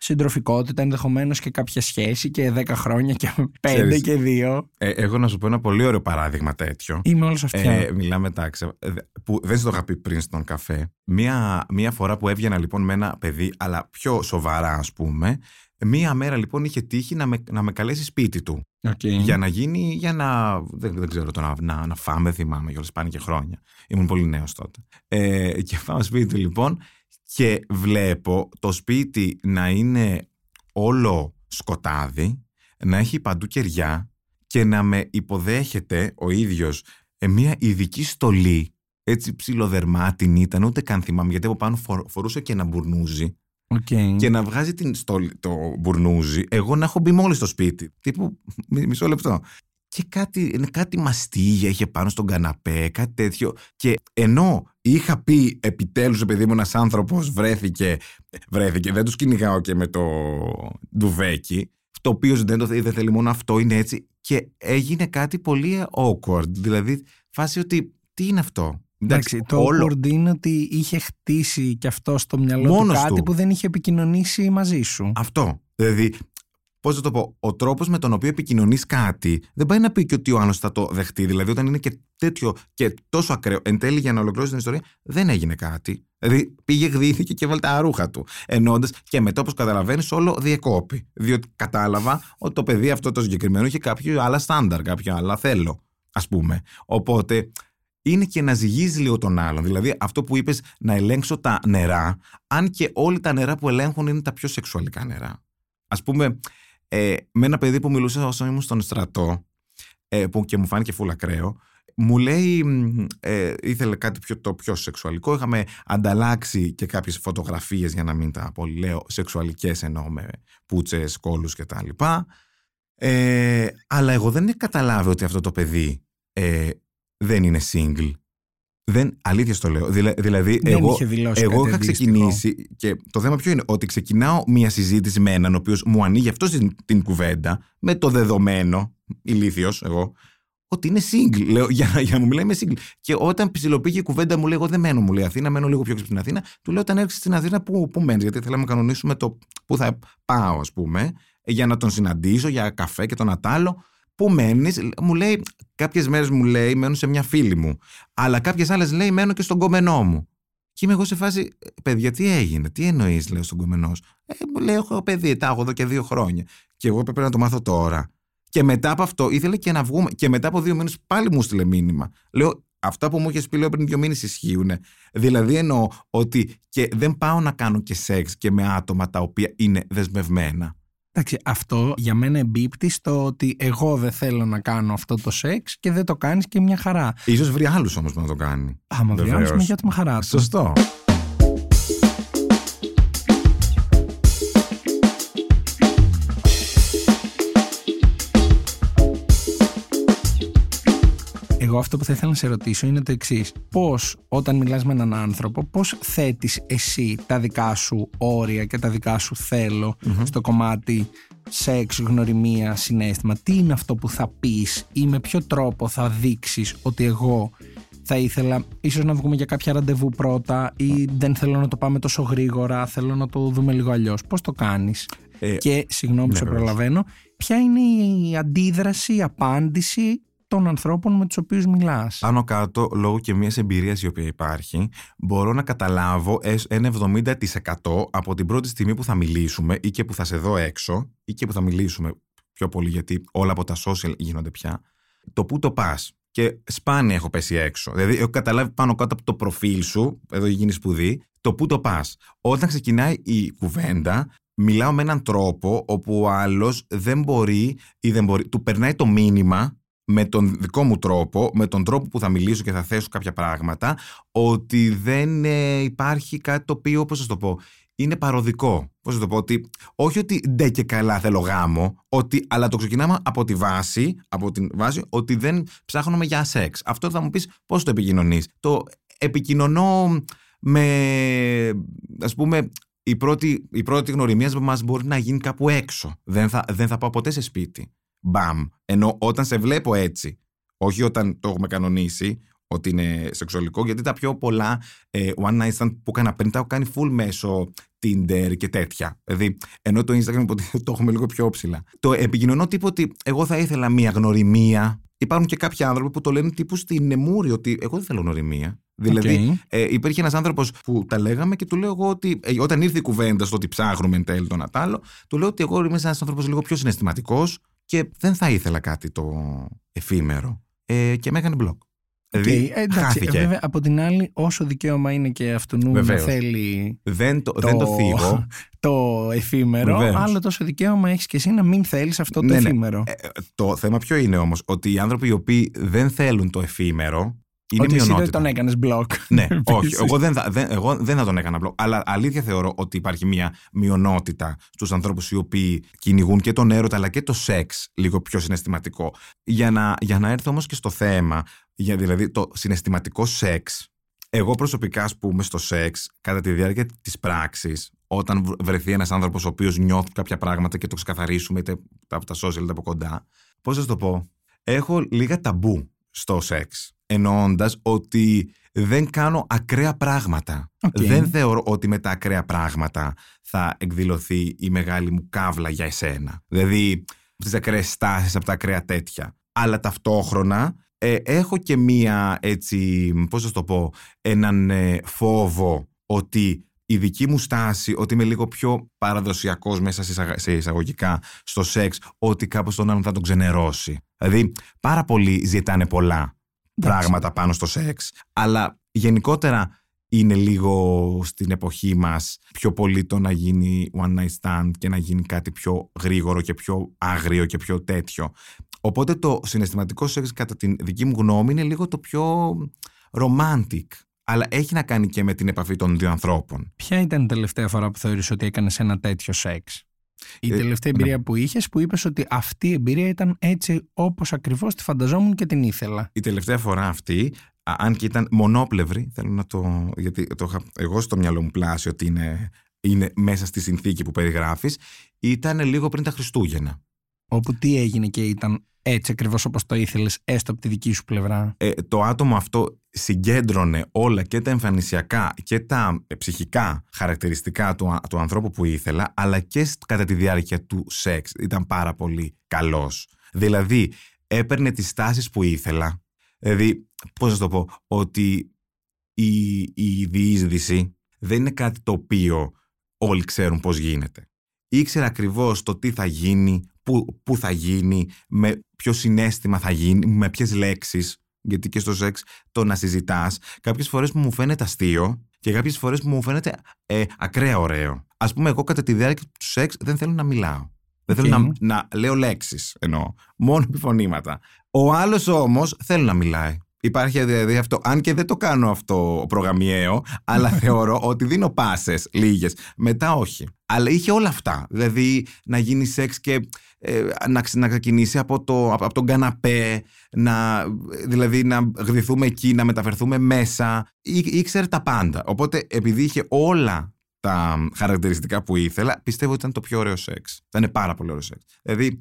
συντροφικότητα, ενδεχομένως και κάποια σχέση και 10 χρόνια και 5 και 2. Ε, εγώ να σου πω ένα πολύ ωραίο παράδειγμα τέτοιο. Είμαι όλος αυτιά. Ε, μιλάμε τάξη. Ε, που δεν σου το είχα πει πριν στον καφέ. Μία, μία φορά που έβγαινα λοιπόν με ένα παιδί, αλλά πιο σοβαρά ας πούμε, Μία μέρα λοιπόν είχε τύχει να με, να με καλέσει σπίτι του. Okay. Για να γίνει, για να. Δεν, δεν ξέρω το να, να, να φάμε, θυμάμαι, γιατί πάνε και χρόνια. Ήμουν πολύ νέος τότε. Ε, και πάω σπίτι του λοιπόν και βλέπω το σπίτι να είναι όλο σκοτάδι, να έχει παντού κεριά και να με υποδέχεται ο ίδιος ε, μια ειδική στολή, έτσι ψιλοδερμάτινη ήταν, ούτε καν θυμάμαι, γιατί από πάνω φορούσε και ένα μπουρνούζι Okay. Και να βγάζει την, στο, το μπουρνούζι, εγώ να έχω μπει μόλις στο σπίτι. Τύπου μισό λεπτό. Και κάτι, κάτι μαστίγια είχε πάνω στον καναπέ, κάτι τέτοιο. Και ενώ είχα πει επιτέλους, επειδή ήμουν ένας άνθρωπος, βρέθηκε, βρέθηκε, δεν τους κυνηγάω και με το ντουβέκι, το οποίο δεν το δεν θέλει μόνο αυτό, είναι έτσι. Και έγινε κάτι πολύ awkward. Δηλαδή, φάση ότι τι είναι αυτό; Εντάξει, το όλο... είναι ότι είχε χτίσει και αυτό στο μυαλό του κάτι που δεν είχε επικοινωνήσει μαζί σου. Αυτό. Δηλαδή, πώς θα το πω, ο τρόπος με τον οποίο επικοινωνείς κάτι δεν πάει να πει και ότι ο άλλος θα το δεχτεί. Δηλαδή, όταν είναι και τέτοιο και τόσο ακραίο, εν τέλει για να ολοκληρώσει την ιστορία, δεν έγινε κάτι. Δηλαδή, πήγε, γδύθηκε και έβαλε τα ρούχα του. Ενώντα και μετά, όπως καταλαβαίνεις, όλο διεκόπη. Διότι κατάλαβα ότι το παιδί αυτό το συγκεκριμένο είχε κάποιο άλλα στάνταρ, κάποιο άλλα θέλω, ας πούμε. Οπότε είναι και να ζυγίζει λίγο τον άλλον. Δηλαδή, αυτό που είπες να ελέγξω τα νερά, αν και όλοι τα νερά που ελέγχουν είναι τα πιο σεξουαλικά νερά. Α πούμε, ε, με ένα παιδί που μιλούσε όσο ήμουν στον στρατό, ε, που και μου φάνηκε φούλα ακραίο, μου λέει, ε, ήθελε κάτι πιο, το πιο σεξουαλικό. Είχαμε ανταλλάξει και κάποιες φωτογραφίες, για να μην τα λέω σεξουαλικές εννοώ με πούτσες, κόλους κτλ. Ε, αλλά εγώ δεν καταλάβει ότι αυτό το παιδί ε, δεν είναι single. Δεν, αλήθεια το λέω. δηλαδή, δεν εγώ, είχε εγώ είχα ξεκινήσει και το θέμα ποιο είναι, ότι ξεκινάω μια συζήτηση με έναν ο οποίος μου ανοίγει αυτό την, την κουβέντα με το δεδομένο, ηλίθιος εγώ, ότι είναι single. Λέω, για, για να μου μιλάει με single. Και όταν ψηλοπήγε η κουβέντα μου λέει: Εγώ δεν μένω, μου λέει Αθήνα, μένω λίγο πιο στην Αθήνα. Του λέω: Όταν έρχεσαι στην Αθήνα, πού, πού μένεις, Γιατί θέλαμε να κανονίσουμε το πού θα πάω, ας πούμε, για να τον συναντήσω για καφέ και τον Ατάλο. Πού μένεις, μου λέει, κάποιες μέρες μου λέει, μένω σε μια φίλη μου. Αλλά κάποιες άλλες λέει, μένω και στον κομμενό μου. Και είμαι εγώ σε φάση, παιδιά, τι έγινε, τι εννοείς, λέω στον κομμενός. Ε, μου λέει, έχω παιδί, τα έχω εδώ και δύο χρόνια. Και εγώ πρέπει να το μάθω τώρα. Και μετά από αυτό ήθελε και να βγούμε. Και μετά από δύο μήνες πάλι μου στείλε μήνυμα. Λέω, αυτά που μου είχες πει λέω πριν δύο μήνες ισχύουν. Δηλαδή εννοώ ότι και δεν πάω να κάνω και σεξ και με άτομα τα οποία είναι δεσμευμένα. Εντάξει, αυτό για μένα εμπίπτει στο ότι εγώ δεν θέλω να κάνω αυτό το σεξ και δεν το κάνεις και μια χαρά. Ίσως βρει άλλους όμως που να το κάνει. Άμα βρει άλλους, με για τη χαρά του. Σωστό. Εγώ αυτό που θα ήθελα να σε ρωτήσω είναι το εξής. Πώς, όταν μιλάς με έναν άνθρωπο, πώς θέτεις εσύ τα δικά σου όρια και τα δικά σου θελω στο κομμάτι σεξ, γνωριμία, συνέστημα; Τι είναι αυτό που θα πεις ή με ποιο τρόπο θα δείξεις ότι εγώ θα ήθελα ίσως να βγούμε για κάποια ραντεβού πρώτα ή δεν θέλω να το πάμε τόσο γρήγορα, θέλω να το δούμε λίγο αλλιώς. Πώς το κάνεις; Ε, και, συγγνώμη, σε προλαβαίνω, ποια είναι η αντίδραση, η απάντηση των ανθρώπων με τους οποίους μιλάς. Πάνω κάτω, λόγω και μιας εμπειρίας η οποία υπάρχει, μπορώ να καταλάβω ένα 70% από την πρώτη στιγμή που θα μιλήσουμε ή και που θα σε δω έξω ή και που θα μιλήσουμε πιο πολύ γιατί όλα από τα social γίνονται πια. Το πού το πας. Και σπάνια έχω πέσει έξω. Δηλαδή, έχω καταλάβει πάνω κάτω από το προφίλ σου, εδώ γίνεις σπουδή, το πού το πας. Όταν ξεκινάει η κουβέντα, μιλάω με έναν τρόπο όπου ο άλλος δεν μπορεί ή δεν μπορεί. Του περνάει το μήνυμα με τον δικό μου τρόπο, με τον τρόπο που θα μιλήσω και θα θέσω κάποια πράγματα, ότι δεν ε, υπάρχει κάτι το οποίο, πώς θα το πω, είναι παροδικό. Πώς θα το πω, ότι όχι ότι ντε και καλά θέλω γάμο, ότι, αλλά το ξεκινάμε από τη βάση, από την βάση ότι δεν ψάχνουμε για σεξ. Αυτό θα μου πεις πώς το επικοινωνείς; Το επικοινωνώ με, ας πούμε, η πρώτη, η πρώτη γνωριμία μας μπορεί να γίνει κάπου έξω. Δεν θα, δεν θα πάω ποτέ σε σπίτι. Μπαμ. Ενώ όταν σε βλέπω έτσι, όχι όταν το έχουμε κανονίσει, ότι είναι σεξουαλικό, γιατί τα πιο πολλά ε, one night stand που έκανα πριν τα έχω κάνει full μέσω Tinder και τέτοια. Δηλαδή, ενώ το Instagram το έχουμε λίγο πιο ψηλά. Το επικοινωνώ τύπου ότι εγώ θα ήθελα μία γνωριμία. Υπάρχουν και κάποιοι άνθρωποι που το λένε τύπου στην Εμούρη ότι εγώ δεν θέλω γνωριμία. Δηλαδή, ε, υπήρχε ένας άνθρωπος που τα λέγαμε και του λέω εγώ ότι ε, όταν ήρθε η κουβέντα στο ότι ψάχνουμε εν τέλει τον Ατάλο, του λέω ότι εγώ είμαι ένας άνθρωπος λίγο πιο συναισθηματικός και δεν θα ήθελα κάτι το εφήμερο. Ε, και με έκανε μπλοκ. Δηλαδή, okay, εντάξει, χάθηκε. Βέβαια, από την άλλη, όσο δικαίωμα είναι και αυτού να θέλει. Δεν το, το, δεν το θίγω. Το εφήμερο, Βεβαίως. άλλο τόσο δικαίωμα έχεις και εσύ να μην θέλεις αυτό το ναι, ναι. εφήμερο. Ναι. το θέμα ποιο είναι όμως, ότι οι άνθρωποι οι οποίοι δεν θέλουν το εφήμερο είναι ότι μειονότητα. Εσύ δεν τον έκανες μπλοκ. Ναι, όχι. Εγώ δεν, θα, δεν, εγώ δεν θα τον έκανα μπλοκ. Αλλά αλήθεια θεωρώ ότι υπάρχει μια μειονότητα στους ανθρώπους οι οποίοι κυνηγούν και τον έρωτα αλλά και το σεξ λίγο πιο συναισθηματικό. Για να, για να έρθω όμως και στο θέμα, για δηλαδή το συναισθηματικό σεξ. Εγώ προσωπικά, ας πούμε, στο σεξ, κατά τη διάρκεια της πράξης, όταν βρεθεί ένας άνθρωπος ο οποίος νιώθει κάποια πράγματα και το ξεκαθαρίσουμε είτε από τα social είτε από κοντά. Πώς θα το πω, έχω λίγα ταμπού στο σεξ εννοώντας ότι δεν κάνω ακραία πράγματα. Δεν θεωρώ ότι με τα ακραία πράγματα θα εκδηλωθεί η μεγάλη μου κάβλα για εσένα. Δηλαδή, από τις ακραίες στάσεις, από τα ακραία τέτοια. Αλλά ταυτόχρονα ε, έχω και μία έτσι, πώς θα το πω, έναν ε, φόβο ότι η δική μου στάση, ότι είμαι λίγο πιο παραδοσιακός μέσα σε εισαγωγικά στο σεξ, ότι κάπως τον άλλον θα τον ξενερώσει. Δηλαδή, πάρα πολλοί ζητάνε πολλά πράγματα πάνω στο σεξ. Αλλά γενικότερα είναι λίγο στην εποχή μας πιο πολύ το να γίνει one night stand και να γίνει κάτι πιο γρήγορο και πιο άγριο και πιο τέτοιο. Οπότε το συναισθηματικό σεξ κατά την δική μου γνώμη είναι λίγο το πιο romantic. Αλλά έχει να κάνει και με την επαφή των δύο ανθρώπων. Ποια ήταν η τελευταία φορά που θεωρείς ότι έκανες ένα τέτοιο σεξ; Η ε, τελευταία εμπειρία ναι. που είχες, που είπες ότι αυτή η εμπειρία ήταν έτσι όπως ακριβώς τη φανταζόμουν και την ήθελα. Η τελευταία φορά αυτή, αν και ήταν μονόπλευρη, θέλω να το. Γιατί το είχα εγώ στο μυαλό μου πλάσει ότι είναι, είναι μέσα στη συνθήκη που περιγράφεις, ήταν λίγο πριν τα Χριστούγεννα. Όπου τι έγινε και ήταν έτσι ακριβώς όπως το ήθελες, έστω από τη δική σου πλευρά. Ε, το άτομο αυτό συγκέντρωνε όλα και τα εμφανισιακά και τα ψυχικά χαρακτηριστικά του, του ανθρώπου που ήθελα, αλλά και κατά τη διάρκεια του σεξ. Ήταν πάρα πολύ καλός. Δηλαδή, έπαιρνε τις τάσει που ήθελα. Δηλαδή, πώς να το πω, ότι η, η διείσδυση δεν είναι κάτι το οποίο όλοι ξέρουν πώς γίνεται. Ήξερε ακριβώς το τι θα γίνει, πού, πού θα γίνει, με ποιο συνέστημα θα γίνει, με ποιες λέξεις. Γιατί και στο σεξ το να συζητάς, κάποιες φορές μου φαίνεται αστείο και κάποιες φορές μου φαίνεται ε, ακραία ωραίο. Α πούμε, εγώ κατά τη διάρκεια του σεξ δεν θέλω να μιλάω. Δεν θέλω να, να λέω λέξεις εννοώ. Μόνο επιφωνήματα. Ο άλλος όμως θέλει να μιλάει. Υπάρχει δηλαδή αυτό, αν και δεν το κάνω αυτό προγραμμιαίο, αλλά θεωρώ ότι δίνω πάσες λίγες. Μετά όχι. Αλλά είχε όλα αυτά. Δηλαδή να γίνει σεξ και ε, να, να ξεκινήσει από, το, από, τον καναπέ, να, δηλαδή να γδυθούμε εκεί, να μεταφερθούμε μέσα. Ή, ήξερε τα πάντα. Οπότε επειδή είχε όλα τα χαρακτηριστικά που ήθελα, πιστεύω ότι ήταν το πιο ωραίο σεξ. Ήταν πάρα πολύ ωραίο σεξ. Δηλαδή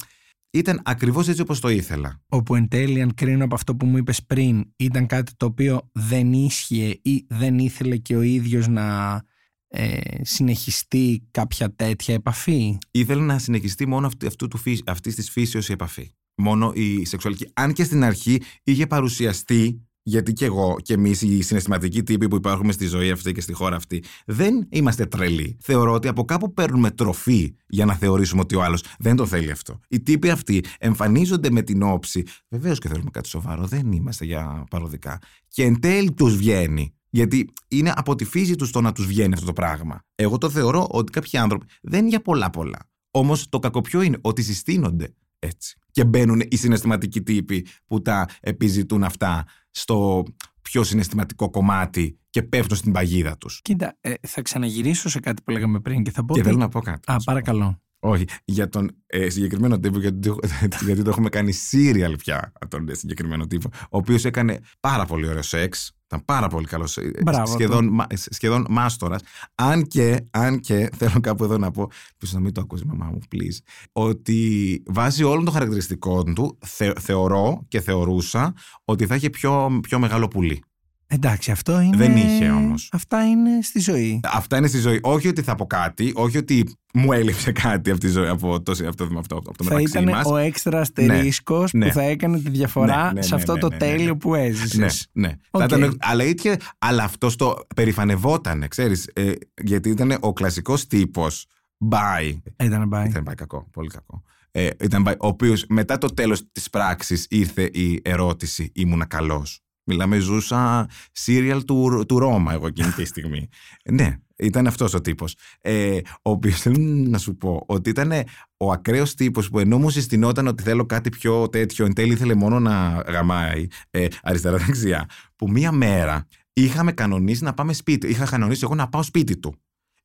ήταν ακριβώς έτσι όπως το ήθελα. Όπου εν τέλει αν κρίνω από αυτό που μου είπες πριν ήταν κάτι το οποίο δεν ίσχυε ή δεν ήθελε και ο ίδιος να ε, συνεχιστεί κάποια τέτοια επαφή; Ήθελε να συνεχιστεί μόνο αυτή, αυτού του, αυτής της φύσεως η επαφή. μόνο η σεξουαλική. Αν και στην αρχή είχε παρουσιαστεί γιατί και εγώ και εμείς οι συναισθηματικοί τύποι που υπάρχουμε στη ζωή αυτή και στη χώρα αυτή δεν είμαστε τρελοί. Θεωρώ ότι από κάπου παίρνουμε τροφή για να θεωρήσουμε ότι ο άλλος δεν το θέλει αυτό. Οι τύποι αυτοί εμφανίζονται με την όψη. Βεβαίως και θέλουμε κάτι σοβαρό, δεν είμαστε για παροδικά. Και εν τέλει τους βγαίνει. Γιατί είναι από τη φύση τους το να τους βγαίνει αυτό το πράγμα. Εγώ το θεωρώ ότι κάποιοι άνθρωποι δεν είναι για πολλά πολλά. Όμως το κακοπιό είναι ότι συστήνονται έτσι. Και μπαίνουν οι συναισθηματικοί τύποι που τα επιζητούν αυτά στο πιο συναισθηματικό κομμάτι και πέφτουν στην παγίδα τους. Κοίτα, ε, θα ξαναγυρίσω σε κάτι που λέγαμε πριν και θα πω. Και ότι- θέλω να πω κάτι. Α, παρακαλώ. Όχι, για τον ε, συγκεκριμένο τύπο, γιατί, το- γιατί το έχουμε κάνει serial πια τον ε, συγκεκριμένο τύπο, ο οποίος έκανε πάρα πολύ ωραίο σεξ, ήταν πάρα πολύ καλός, ε, Μπράβο σχεδόν, μα, σχεδόν μάστορας. Αν και, αν και, θέλω κάπου εδώ να πω, πίσω να μην το ακούσει η μαμά μου, please, ότι βάσει όλων των χαρακτηριστικών του, θε- θεωρώ και θεωρούσα ότι θα είχε πιο, πιο μεγάλο πουλί. Εντάξει, αυτό είναι. Δεν είχε όμως. Αυτά είναι στη ζωή. Αυτά είναι στη ζωή. Όχι ότι θα πω κάτι, όχι ότι μου έλειψε κάτι από τη ζωή, από το, αυτό, αυτό, από το θα μεταξύ ήταν μας. ο έξτρα αστερίσκος ναι. που θα έκανε τη διαφορά Ναι, ναι, σε ναι, αυτό ναι, το ναι, ναι, τέλειο ναι. που έζησες. Ναι, ναι. Οκ. Θα ήταν, αλλά, είχε, αλλά αυτό το περηφανευότανε, ξέρεις, ε, γιατί ήταν ο κλασικός τύπος Bye. Ήταν πάει. Ήταν πάει κακό, πολύ κακό. Ε, ήταν πάει, ο οποίος μετά το τέλος της πράξης ήρθε η ερώτηση «Ήμουνα καλός». Μιλάμε, ζούσα σύριαλ του, του Ρώμα εγώ εκείνη τη στιγμή. ναι, ήταν αυτός ο τύπος. Ε, ο οποίος θέλω να σου πω ότι ήταν ο ακραίος τύπος που ενώ μου συστηνόταν ότι θέλω κάτι πιο τέτοιο, εν τέλει ήθελε μόνο να γαμάει ε, αριστερά-δεξιά, που μία μέρα είχαμε κανονίσει να πάμε σπίτι. Είχα κανονίσει εγώ να πάω σπίτι του.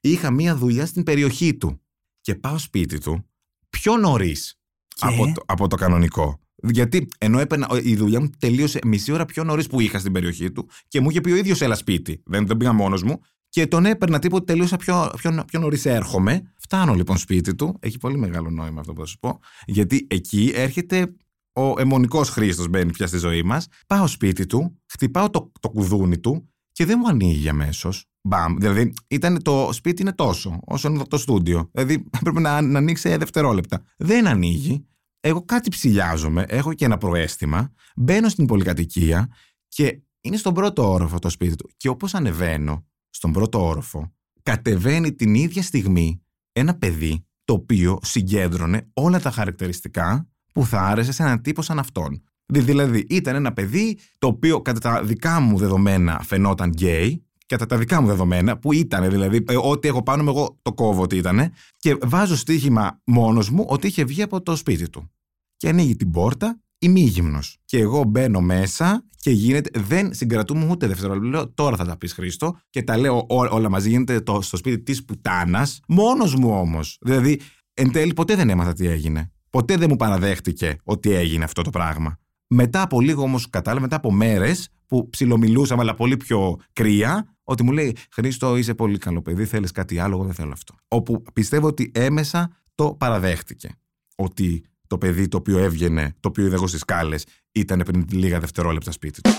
Είχα μία δουλειά στην περιοχή του. Και πάω σπίτι του πιο νωρίς από, το, από το κανονικό. Γιατί ενώ έπαιρνα, η δουλειά μου τελείωσε μισή ώρα πιο νωρίς που είχα στην περιοχή του και μου είχε πει ο ίδιος έλα σπίτι. Δεν τον πήγα μόνος μου. Και τον έπαιρνα τίποτα, τελείωσα πιο, πιο, πιο νωρίς έρχομαι. Φτάνω λοιπόν σπίτι του. Έχει πολύ μεγάλο νόημα αυτό που θα σου πω. Γιατί εκεί έρχεται ο αιμονικός Χρήστος, μπαίνει πια στη ζωή μας. Πάω σπίτι του, χτυπάω το, το κουδούνι του και δεν μου ανοίγει αμέσως. Μπαμ. Δηλαδή, ήταν το σπίτι είναι τόσο, όσο είναι το στούντιο. Δηλαδή, έπρεπε να, να ανοίξει δευτερόλεπτα. Δεν ανοίγει. Εγώ κάτι ψηλιάζομαι, έχω και ένα προαίσθημα. Μπαίνω στην πολυκατοικία και είναι στον πρώτο όροφο το σπίτι του. Και όπως ανεβαίνω στον πρώτο όροφο, κατεβαίνει την ίδια στιγμή ένα παιδί το οποίο συγκέντρωνε όλα τα χαρακτηριστικά που θα άρεσε σε έναν τύπο σαν αυτόν. Δηλαδή, ήταν ένα παιδί το οποίο κατά τα δικά μου δεδομένα φαινόταν γκέι, κατά τα δικά μου δεδομένα, που ήταν δηλαδή, ε, ό,τι έχω πάνω μου, εγώ το κόβω ότι ήταν, και βάζω στοίχημα μόνος μου ότι είχε βγει από το σπίτι του. Και ανοίγει την πόρτα ημίγυμνο. Και εγώ μπαίνω μέσα και γίνεται. Δεν συγκρατούμε ούτε δευτερόλεπτο. Λέω τώρα θα τα πεις Χρήστο και τα λέω ό, όλα μαζί. Γίνεται το, στο σπίτι της πουτάνας. Μόνος μου όμως. Δηλαδή, εν τέλει ποτέ δεν έμαθα τι έγινε. Ποτέ δεν μου παραδέχτηκε ότι έγινε αυτό το πράγμα. Μετά από λίγο όμως κατάλαβα, μετά από μέρες που ψιλομιλούσαμε, αλλά πολύ πιο κρύα, ότι μου λέει Χρήστο, είσαι πολύ καλό παιδί, θέλεις κάτι άλλο, εγώ δεν θέλω αυτό. Όπου πιστεύω ότι έμεσα το παραδέχτηκε. Ότι το παιδί το οποίο έβγαινε, το οποίο είδα εγώ στις σκάλες, ήταν πριν λίγα δευτερόλεπτα σπίτι του.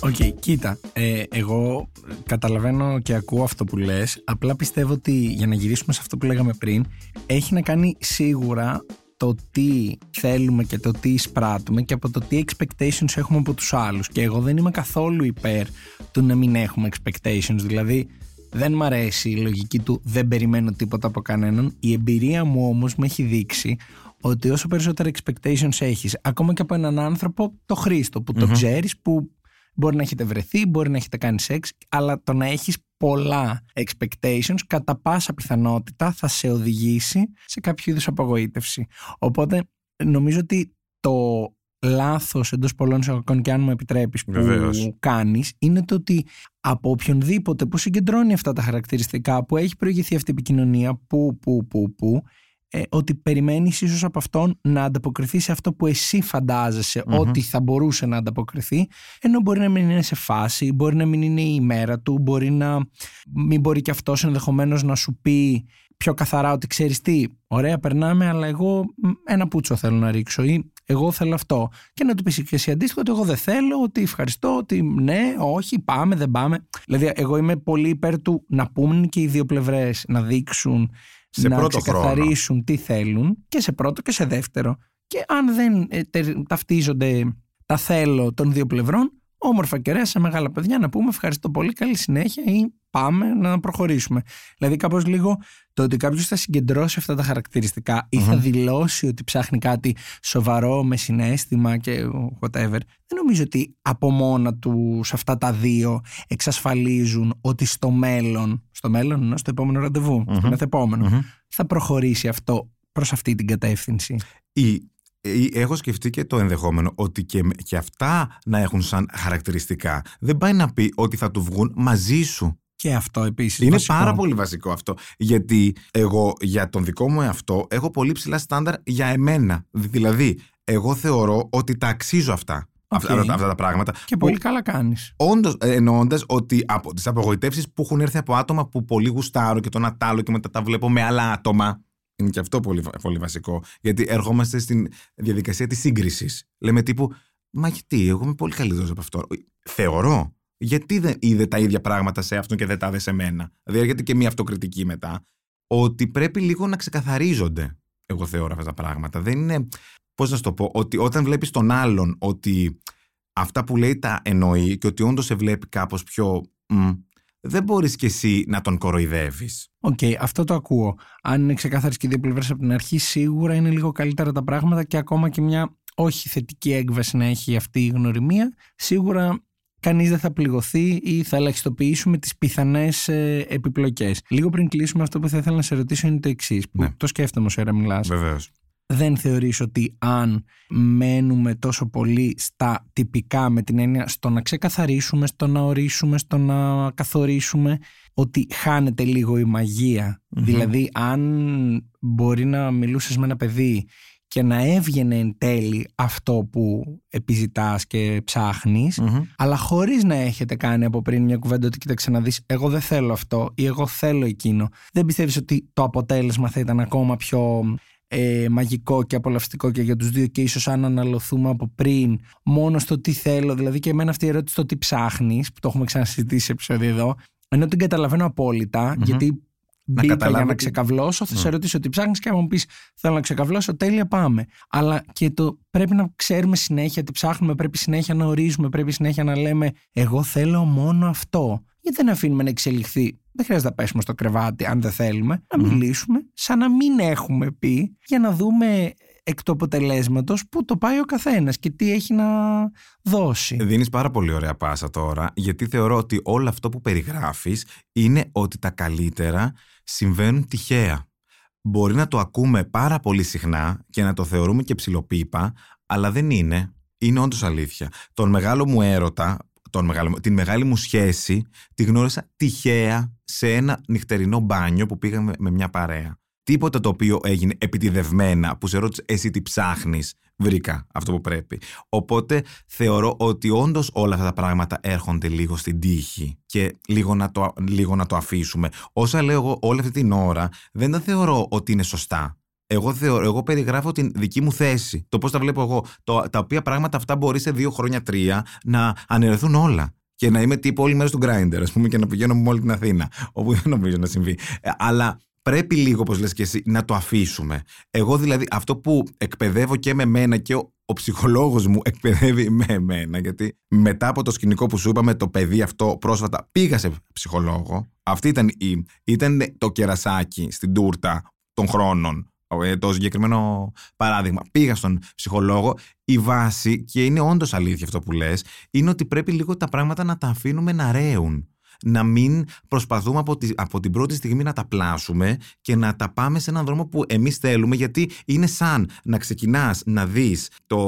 Οκ, κοίτα, ε, εγώ καταλαβαίνω και ακούω αυτό που λες, απλά πιστεύω ότι για να γυρίσουμε σε αυτό που λέγαμε πριν, έχει να κάνει σίγουρα το τι θέλουμε και το τι εισπράττουμε και από το τι expectations έχουμε από τους άλλους. Και εγώ δεν είμαι καθόλου υπέρ του να μην έχουμε expectations, δηλαδή δεν μ' αρέσει η λογική του δεν περιμένω τίποτα από κανέναν, η εμπειρία μου όμως με έχει δείξει ότι όσο περισσότερα expectations έχεις, ακόμα και από έναν άνθρωπο, το Χρήστο που το ξέρεις, που Μπορεί να έχετε βρεθεί, μπορεί να έχετε κάνει σεξ, αλλά το να έχεις πολλά expectations κατά πάσα πιθανότητα θα σε οδηγήσει σε κάποιο είδους απογοήτευση. Οπότε νομίζω ότι το λάθος εντός πολλών εισαγωγικών και αν μου επιτρέπεις Βεβαίως. που κάνεις είναι το ότι από οποιονδήποτε που συγκεντρώνει αυτά τα χαρακτηριστικά που έχει προηγηθεί αυτή η επικοινωνία που, που, που, που ε, ότι περιμένεις ίσως από αυτόν να ανταποκριθεί σε αυτό που εσύ φαντάζεσαι ότι θα μπορούσε να ανταποκριθεί ενώ μπορεί να μην είναι σε φάση, μπορεί να μην είναι η ημέρα του, μπορεί να μην μπορεί και αυτός ενδεχομένως να σου πει πιο καθαρά ότι ξέρεις τι, ωραία περνάμε αλλά εγώ μ, ένα πούτσο θέλω να ρίξω ή Εγώ θέλω αυτό. Και να του πεις και εσύ αντίστοιχο ότι εγώ δεν θέλω, ότι ευχαριστώ, ότι ναι, όχι, πάμε, δεν πάμε. Δηλαδή, εγώ είμαι πολύ υπέρ του να πούμε και οι δύο πλευρές να δείξουν, Σε να πρώτο ξεκαθαρίσουν τι θέλουν και σε πρώτο και σε δεύτερο. Και αν δεν ε, τε- ταυτίζονται τα θέλω των δύο πλευρών, όμορφα και ωραία σε μεγάλα παιδιά να πούμε ευχαριστώ πολύ, καλή συνέχεια ή πάμε να προχωρήσουμε. Δηλαδή κάπως λίγο το ότι κάποιος θα συγκεντρώσει αυτά τα χαρακτηριστικά ή θα δηλώσει ότι ψάχνει κάτι σοβαρό με συνέστημα και whatever, δεν νομίζω ότι από μόνα τους σε αυτά τα δύο εξασφαλίζουν ότι στο μέλλον, στο μέλλον ενώ στο επόμενο ραντεβού, στο μεθεπόμενο, θα προχωρήσει αυτό προς αυτή την κατεύθυνση. Ή, ή έχω σκεφτεί και το ενδεχόμενο ότι και, και αυτά να έχουν σαν χαρακτηριστικά δεν πάει να πει ότι θα του βγουν μαζί σου. Και αυτό επίσης Είναι βασικό. πάρα πολύ βασικό αυτό. Γιατί εγώ για τον δικό μου εαυτό έχω πολύ ψηλά στάνταρ για εμένα. Δηλαδή, εγώ θεωρώ ότι τα αξίζω αυτά. Αυτά, Οκ. αυτά τα πράγματα. Και πολύ καλά κάνεις. Όντως, εννοώντας ότι από τις απογοητεύσεις που έχουν έρθει από άτομα που πολύ γουστάρω και το ένα τ' άλλο και μετά τα βλέπω με άλλα άτομα. Είναι και αυτό πολύ, πολύ βασικό. Γιατί ερχόμαστε στην διαδικασία της σύγκρισης. Λέμε τύπου, Μα γιατί, εγώ είμαι πολύ καλύτερο από αυτό. Θεωρώ. Γιατί δεν είδε τα ίδια πράγματα σε αυτόν και δεν τα είδε σε μένα. Δηλαδή, έρχεται και μια αυτοκριτική μετά. Ότι πρέπει λίγο να ξεκαθαρίζονται. Εγώ θεωρώ αυτά τα πράγματα. Δεν είναι. Πώς να σου το πω, ότι όταν βλέπεις τον άλλον ότι αυτά που λέει τα εννοεί και ότι όντως σε βλέπει κάπως πιο. μ, δεν μπορείς κι εσύ να τον κοροϊδεύεις. Οκ, αυτό το ακούω. Αν είναι ξεκάθαρες και οι δύο πλευρές από την αρχή, σίγουρα είναι λίγο καλύτερα τα πράγματα και ακόμα και μια όχι θετική έκβαση να έχει αυτή η γνωριμία, σίγουρα κανείς δεν θα πληγωθεί ή θα ελαχιστοποιήσουμε τις πιθανές ε, επιπλοκές. Λίγο πριν κλείσουμε αυτό που θα ήθελα να σε ρωτήσω είναι το εξής. που Ναι. Το σκέφτομαι όσο ώρα μιλάς. Βεβαίως. Δεν θεωρείς ότι αν μένουμε τόσο πολύ στα τυπικά με την έννοια στο να ξεκαθαρίσουμε, στο να ορίσουμε, στο να καθορίσουμε ότι χάνεται λίγο η μαγεια Δηλαδή αν μπορεί να μιλούσες με ένα παιδί και να έβγαινε εν τέλει αυτό που επιζητάς και ψάχνεις Μμμ. αλλά χωρίς να έχετε κάνει από πριν μια κουβέντα ότι κοίταξε να δεις εγώ δεν θέλω αυτό ή εγώ θέλω εκείνο δεν πιστεύεις ότι το αποτέλεσμα θα ήταν ακόμα πιο ε, μαγικό και απολαυστικό και για τους δύο και ίσως αν αναλωθούμε από πριν μόνο στο τι θέλω δηλαδή και εμένα αυτή η ερώτηση το τι ψάχνεις που το έχουμε ξανασυζητήσει σε επεισόδιο εδώ ενώ την καταλαβαίνω απόλυτα, γιατί μπήκα για καταλάβω να τι- ξεκαβλώσω, θα Ναι. σε ρωτήσω τι ψάχνεις και άμα μου πεις θέλω να ξεκαβλώσω, τέλεια πάμε. Αλλά και το πρέπει να ξέρουμε συνέχεια τι ψάχνουμε, πρέπει συνέχεια να ορίζουμε, πρέπει συνέχεια να λέμε εγώ θέλω μόνο αυτό. Γιατί δεν αφήνουμε να εξελιχθεί. Δεν χρειάζεται να πέσουμε στο κρεβάτι αν δεν θέλουμε, να Μμμ. μιλήσουμε σαν να μην έχουμε πει για να δούμε εκ του αποτελέσματος πού το πάει ο καθένας και τι έχει να δώσει. Δίνεις πάρα πολύ ωραία πάσα τώρα, γιατί θεωρώ ότι όλο αυτό που περιγράφεις είναι ότι τα καλύτερα συμβαίνουν τυχαία. Μπορεί να το ακούμε πάρα πολύ συχνά και να το θεωρούμε και ψιλοπίπα, αλλά δεν είναι. Είναι όντως αλήθεια. Τον μεγάλο μου έρωτα, τον μεγάλο, μου- την μεγάλη μου σχέση, τη γνώρισα τυχαία σε ένα νυχτερινό μπάνιο που πήγαμε με μια παρέα. Τίποτα το οποίο έγινε επιτιδευμένα που σε ρώτησε εσύ τι ψάχνεις, βρήκα αυτό που πρέπει. Οπότε θεωρώ ότι όντως όλα αυτά τα πράγματα έρχονται λίγο στην τύχη και λίγο να το, λίγο να το αφήσουμε. Όσα λέω εγώ όλη αυτή την ώρα δεν τα θεωρώ ότι είναι σωστά. Εγώ, θεωρώ, εγώ περιγράφω την δική μου θέση. Το πώς τα βλέπω εγώ. Το, τα οποία πράγματα αυτά μπορεί σε δύο χρόνια, τρία να αναιρεθούν όλα. Και να είμαι τύπου όλη μέρα του grinder, ας πούμε, και να πηγαίνω με όλη την Αθήνα. Όπου δεν νομίζω να συμβεί. Ε, αλλά πρέπει λίγο, όπως λες και εσύ, να το αφήσουμε. Εγώ δηλαδή αυτό που εκπαιδεύω και με μένα και ο, ο ψυχολόγος μου εκπαιδεύει με εμένα, γιατί μετά από το σκηνικό που σου είπαμε το παιδί αυτό πρόσφατα πήγα σε ψυχολόγο. Αυτή ήταν, η, ήταν το κερασάκι στην τούρτα των χρόνων. Ε, Το συγκεκριμένο παράδειγμα. Πήγα στον ψυχολόγο. Η βάση, και είναι όντως αλήθεια αυτό που λες, είναι ότι πρέπει λίγο τα πράγματα να τα αφήνουμε να ρέουν να μην προσπαθούμε από, τη, από την πρώτη στιγμή να τα πλάσουμε και να τα πάμε σε έναν δρόμο που εμείς θέλουμε γιατί είναι σαν να ξεκινάς να δεις το,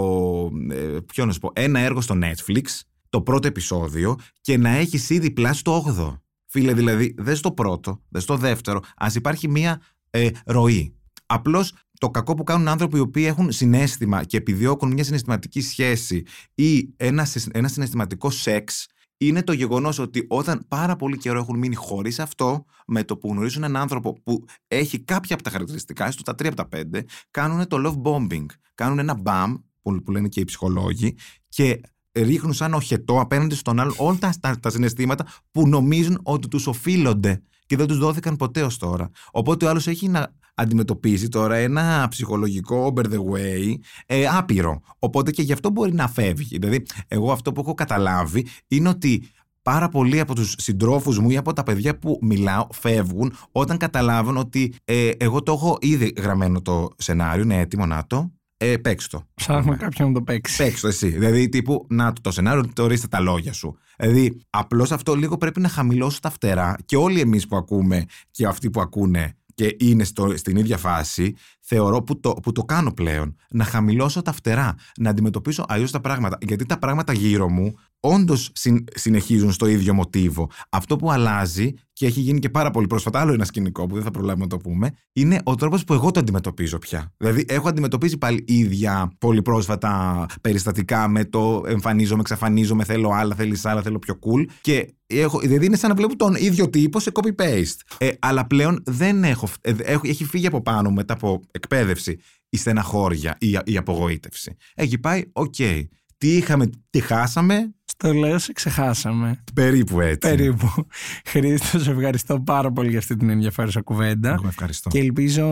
ε, ποιο να σου πω, ένα έργο στο Netflix, το πρώτο επεισόδιο και να έχεις ήδη πλάσει το 8ο. Φίλε, δηλαδή, δες το πρώτο, δες το δεύτερο, ας υπάρχει μία ε, ροή. Απλώς το κακό που κάνουν άνθρωποι οι οποίοι έχουν συνέστημα και επιδιώκουν μια συναισθηματική σχέση ή ένα, συ- ένα συναισθηματικό σεξ είναι το γεγονός ότι όταν πάρα πολύ καιρό έχουν μείνει χωρίς αυτό, με το που γνωρίζουν έναν άνθρωπο που έχει κάποια από τα χαρακτηριστικά, έστω τα τρία από τα πέντε, κάνουν το love bombing. Κάνουν ένα μπαμ, που, που λένε και οι ψυχολόγοι, και ρίχνουν σαν οχετό απέναντι στον άλλον όλα τα, τα, τα συναισθήματα που νομίζουν ότι τους οφείλονται και δεν τους δόθηκαν ποτέ ως τώρα. Οπότε ο άλλος έχει να αντιμετωπίζει τώρα ένα ψυχολογικό over the way ε, άπειρο. Οπότε και γι' αυτό μπορεί να φεύγει. Δηλαδή, εγώ αυτό που έχω καταλάβει είναι ότι πάρα πολλοί από τους συντρόφους μου ή από τα παιδιά που μιλάω φεύγουν όταν καταλάβουν ότι ε, εγώ το έχω ήδη γραμμένο το σενάριο, είναι έτοιμο να το, ε, παίξ το. Ψάχνουμε κάποιον να το παίξει. Παίξ το εσύ. Δηλαδή, τύπου, να το, το σενάριο, το ορίστε τα λόγια σου. Δηλαδή, απλώς αυτό λίγο πρέπει να χαμηλώσει τα φτερά και όλοι εμείς που ακούμε και αυτοί που ακούνε και είναι στο, στην ίδια φάση, θεωρώ που το, που το κάνω πλέον. Να χαμηλώσω τα φτερά, να αντιμετωπίσω αλλιώς τα πράγματα. Γιατί τα πράγματα γύρω μου όντως συνεχίζουν στο ίδιο μοτίβο. Αυτό που αλλάζει και έχει γίνει και πάρα πολύ πρόσφατα, άλλο ένα σκηνικό που δεν θα προλάβουμε να το πούμε, είναι ο τρόπος που εγώ το αντιμετωπίζω πια. Δηλαδή, έχω αντιμετωπίσει πάλι ίδια πολύ πρόσφατα περιστατικά με το εμφανίζομαι, εξαφανίζομαι, θέλω άλλα, θέλεις άλλα, θέλω πιο cool. Και έχω, δηλαδή είναι σαν να βλέπω τον ίδιο τύπο σε copy-paste. Ε, αλλά πλέον δεν έχω, ε, έχω. Έχει φύγει από πάνω μετά από εκπαίδευση η στεναχώρια, η, η απογοήτευση. Έχει πάει, OK. Okay. Τι είχαμε, τι χάσαμε, το λέω, σε ξεχάσαμε. Περίπου έτσι. Περίπου. Χρήστο, σε ευχαριστώ πάρα πολύ για αυτή την ενδιαφέρουσα κουβέντα. Εγώ ευχαριστώ. Και ελπίζω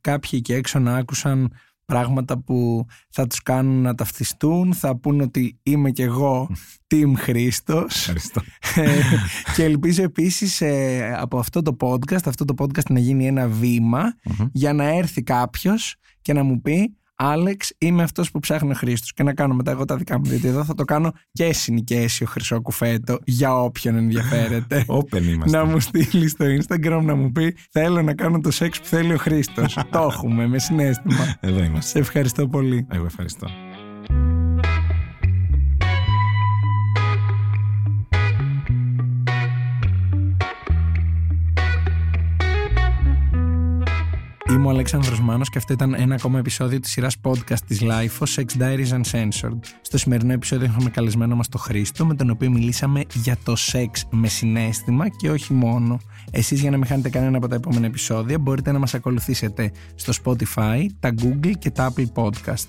κάποιοι εκεί έξω να άκουσαν πράγματα που θα τους κάνουν να ταυτιστούν, θα πούν ότι είμαι κι εγώ Team Χρήστος. Ευχαριστώ. Ε, και ελπίζω επίσης ε, από αυτό το podcast, αυτό το podcast να γίνει ένα για να έρθει κάποιος και να μου πει Άλεξ, είμαι αυτός που ψάχνει ο Χρήστος. Και να κάνω μετά εγώ τα δικά μου. Γιατί εδώ θα το κάνω και συνοικέσιο χρυσό κουφέτο για όποιον ενδιαφέρεται. Open είμαστε. Να μου στείλει στο Instagram να μου πει Θέλω να κάνω το σεξ που θέλει ο Χρήστος. το έχουμε με συνέστημα. Εδώ είμαστε. Σε ευχαριστώ πολύ. Εγώ ευχαριστώ. Είμαι ο Αλέξανδρος Μάνος και αυτό ήταν ένα ακόμα επεισόδιο της σειράς podcast της LIFO Sex Diaries Uncensored. Στο σημερινό επεισόδιο είχαμε καλεσμένο μας το Χρήστο με τον οποίο μιλήσαμε για το σεξ με συνέστημα και όχι μόνο. Εσείς για να μην χάνετε κανένα από τα επόμενα επεισόδια μπορείτε να μας ακολουθήσετε στο Spotify, τα Google και τα Apple Podcast.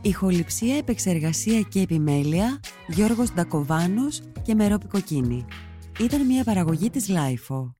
Ηχοληψία, επεξεργασία και επιμέλεια Γιώργος Ντακοβάνος και Μερόπη Κοκκίνη. Ήταν μια παραγωγή της LIFO.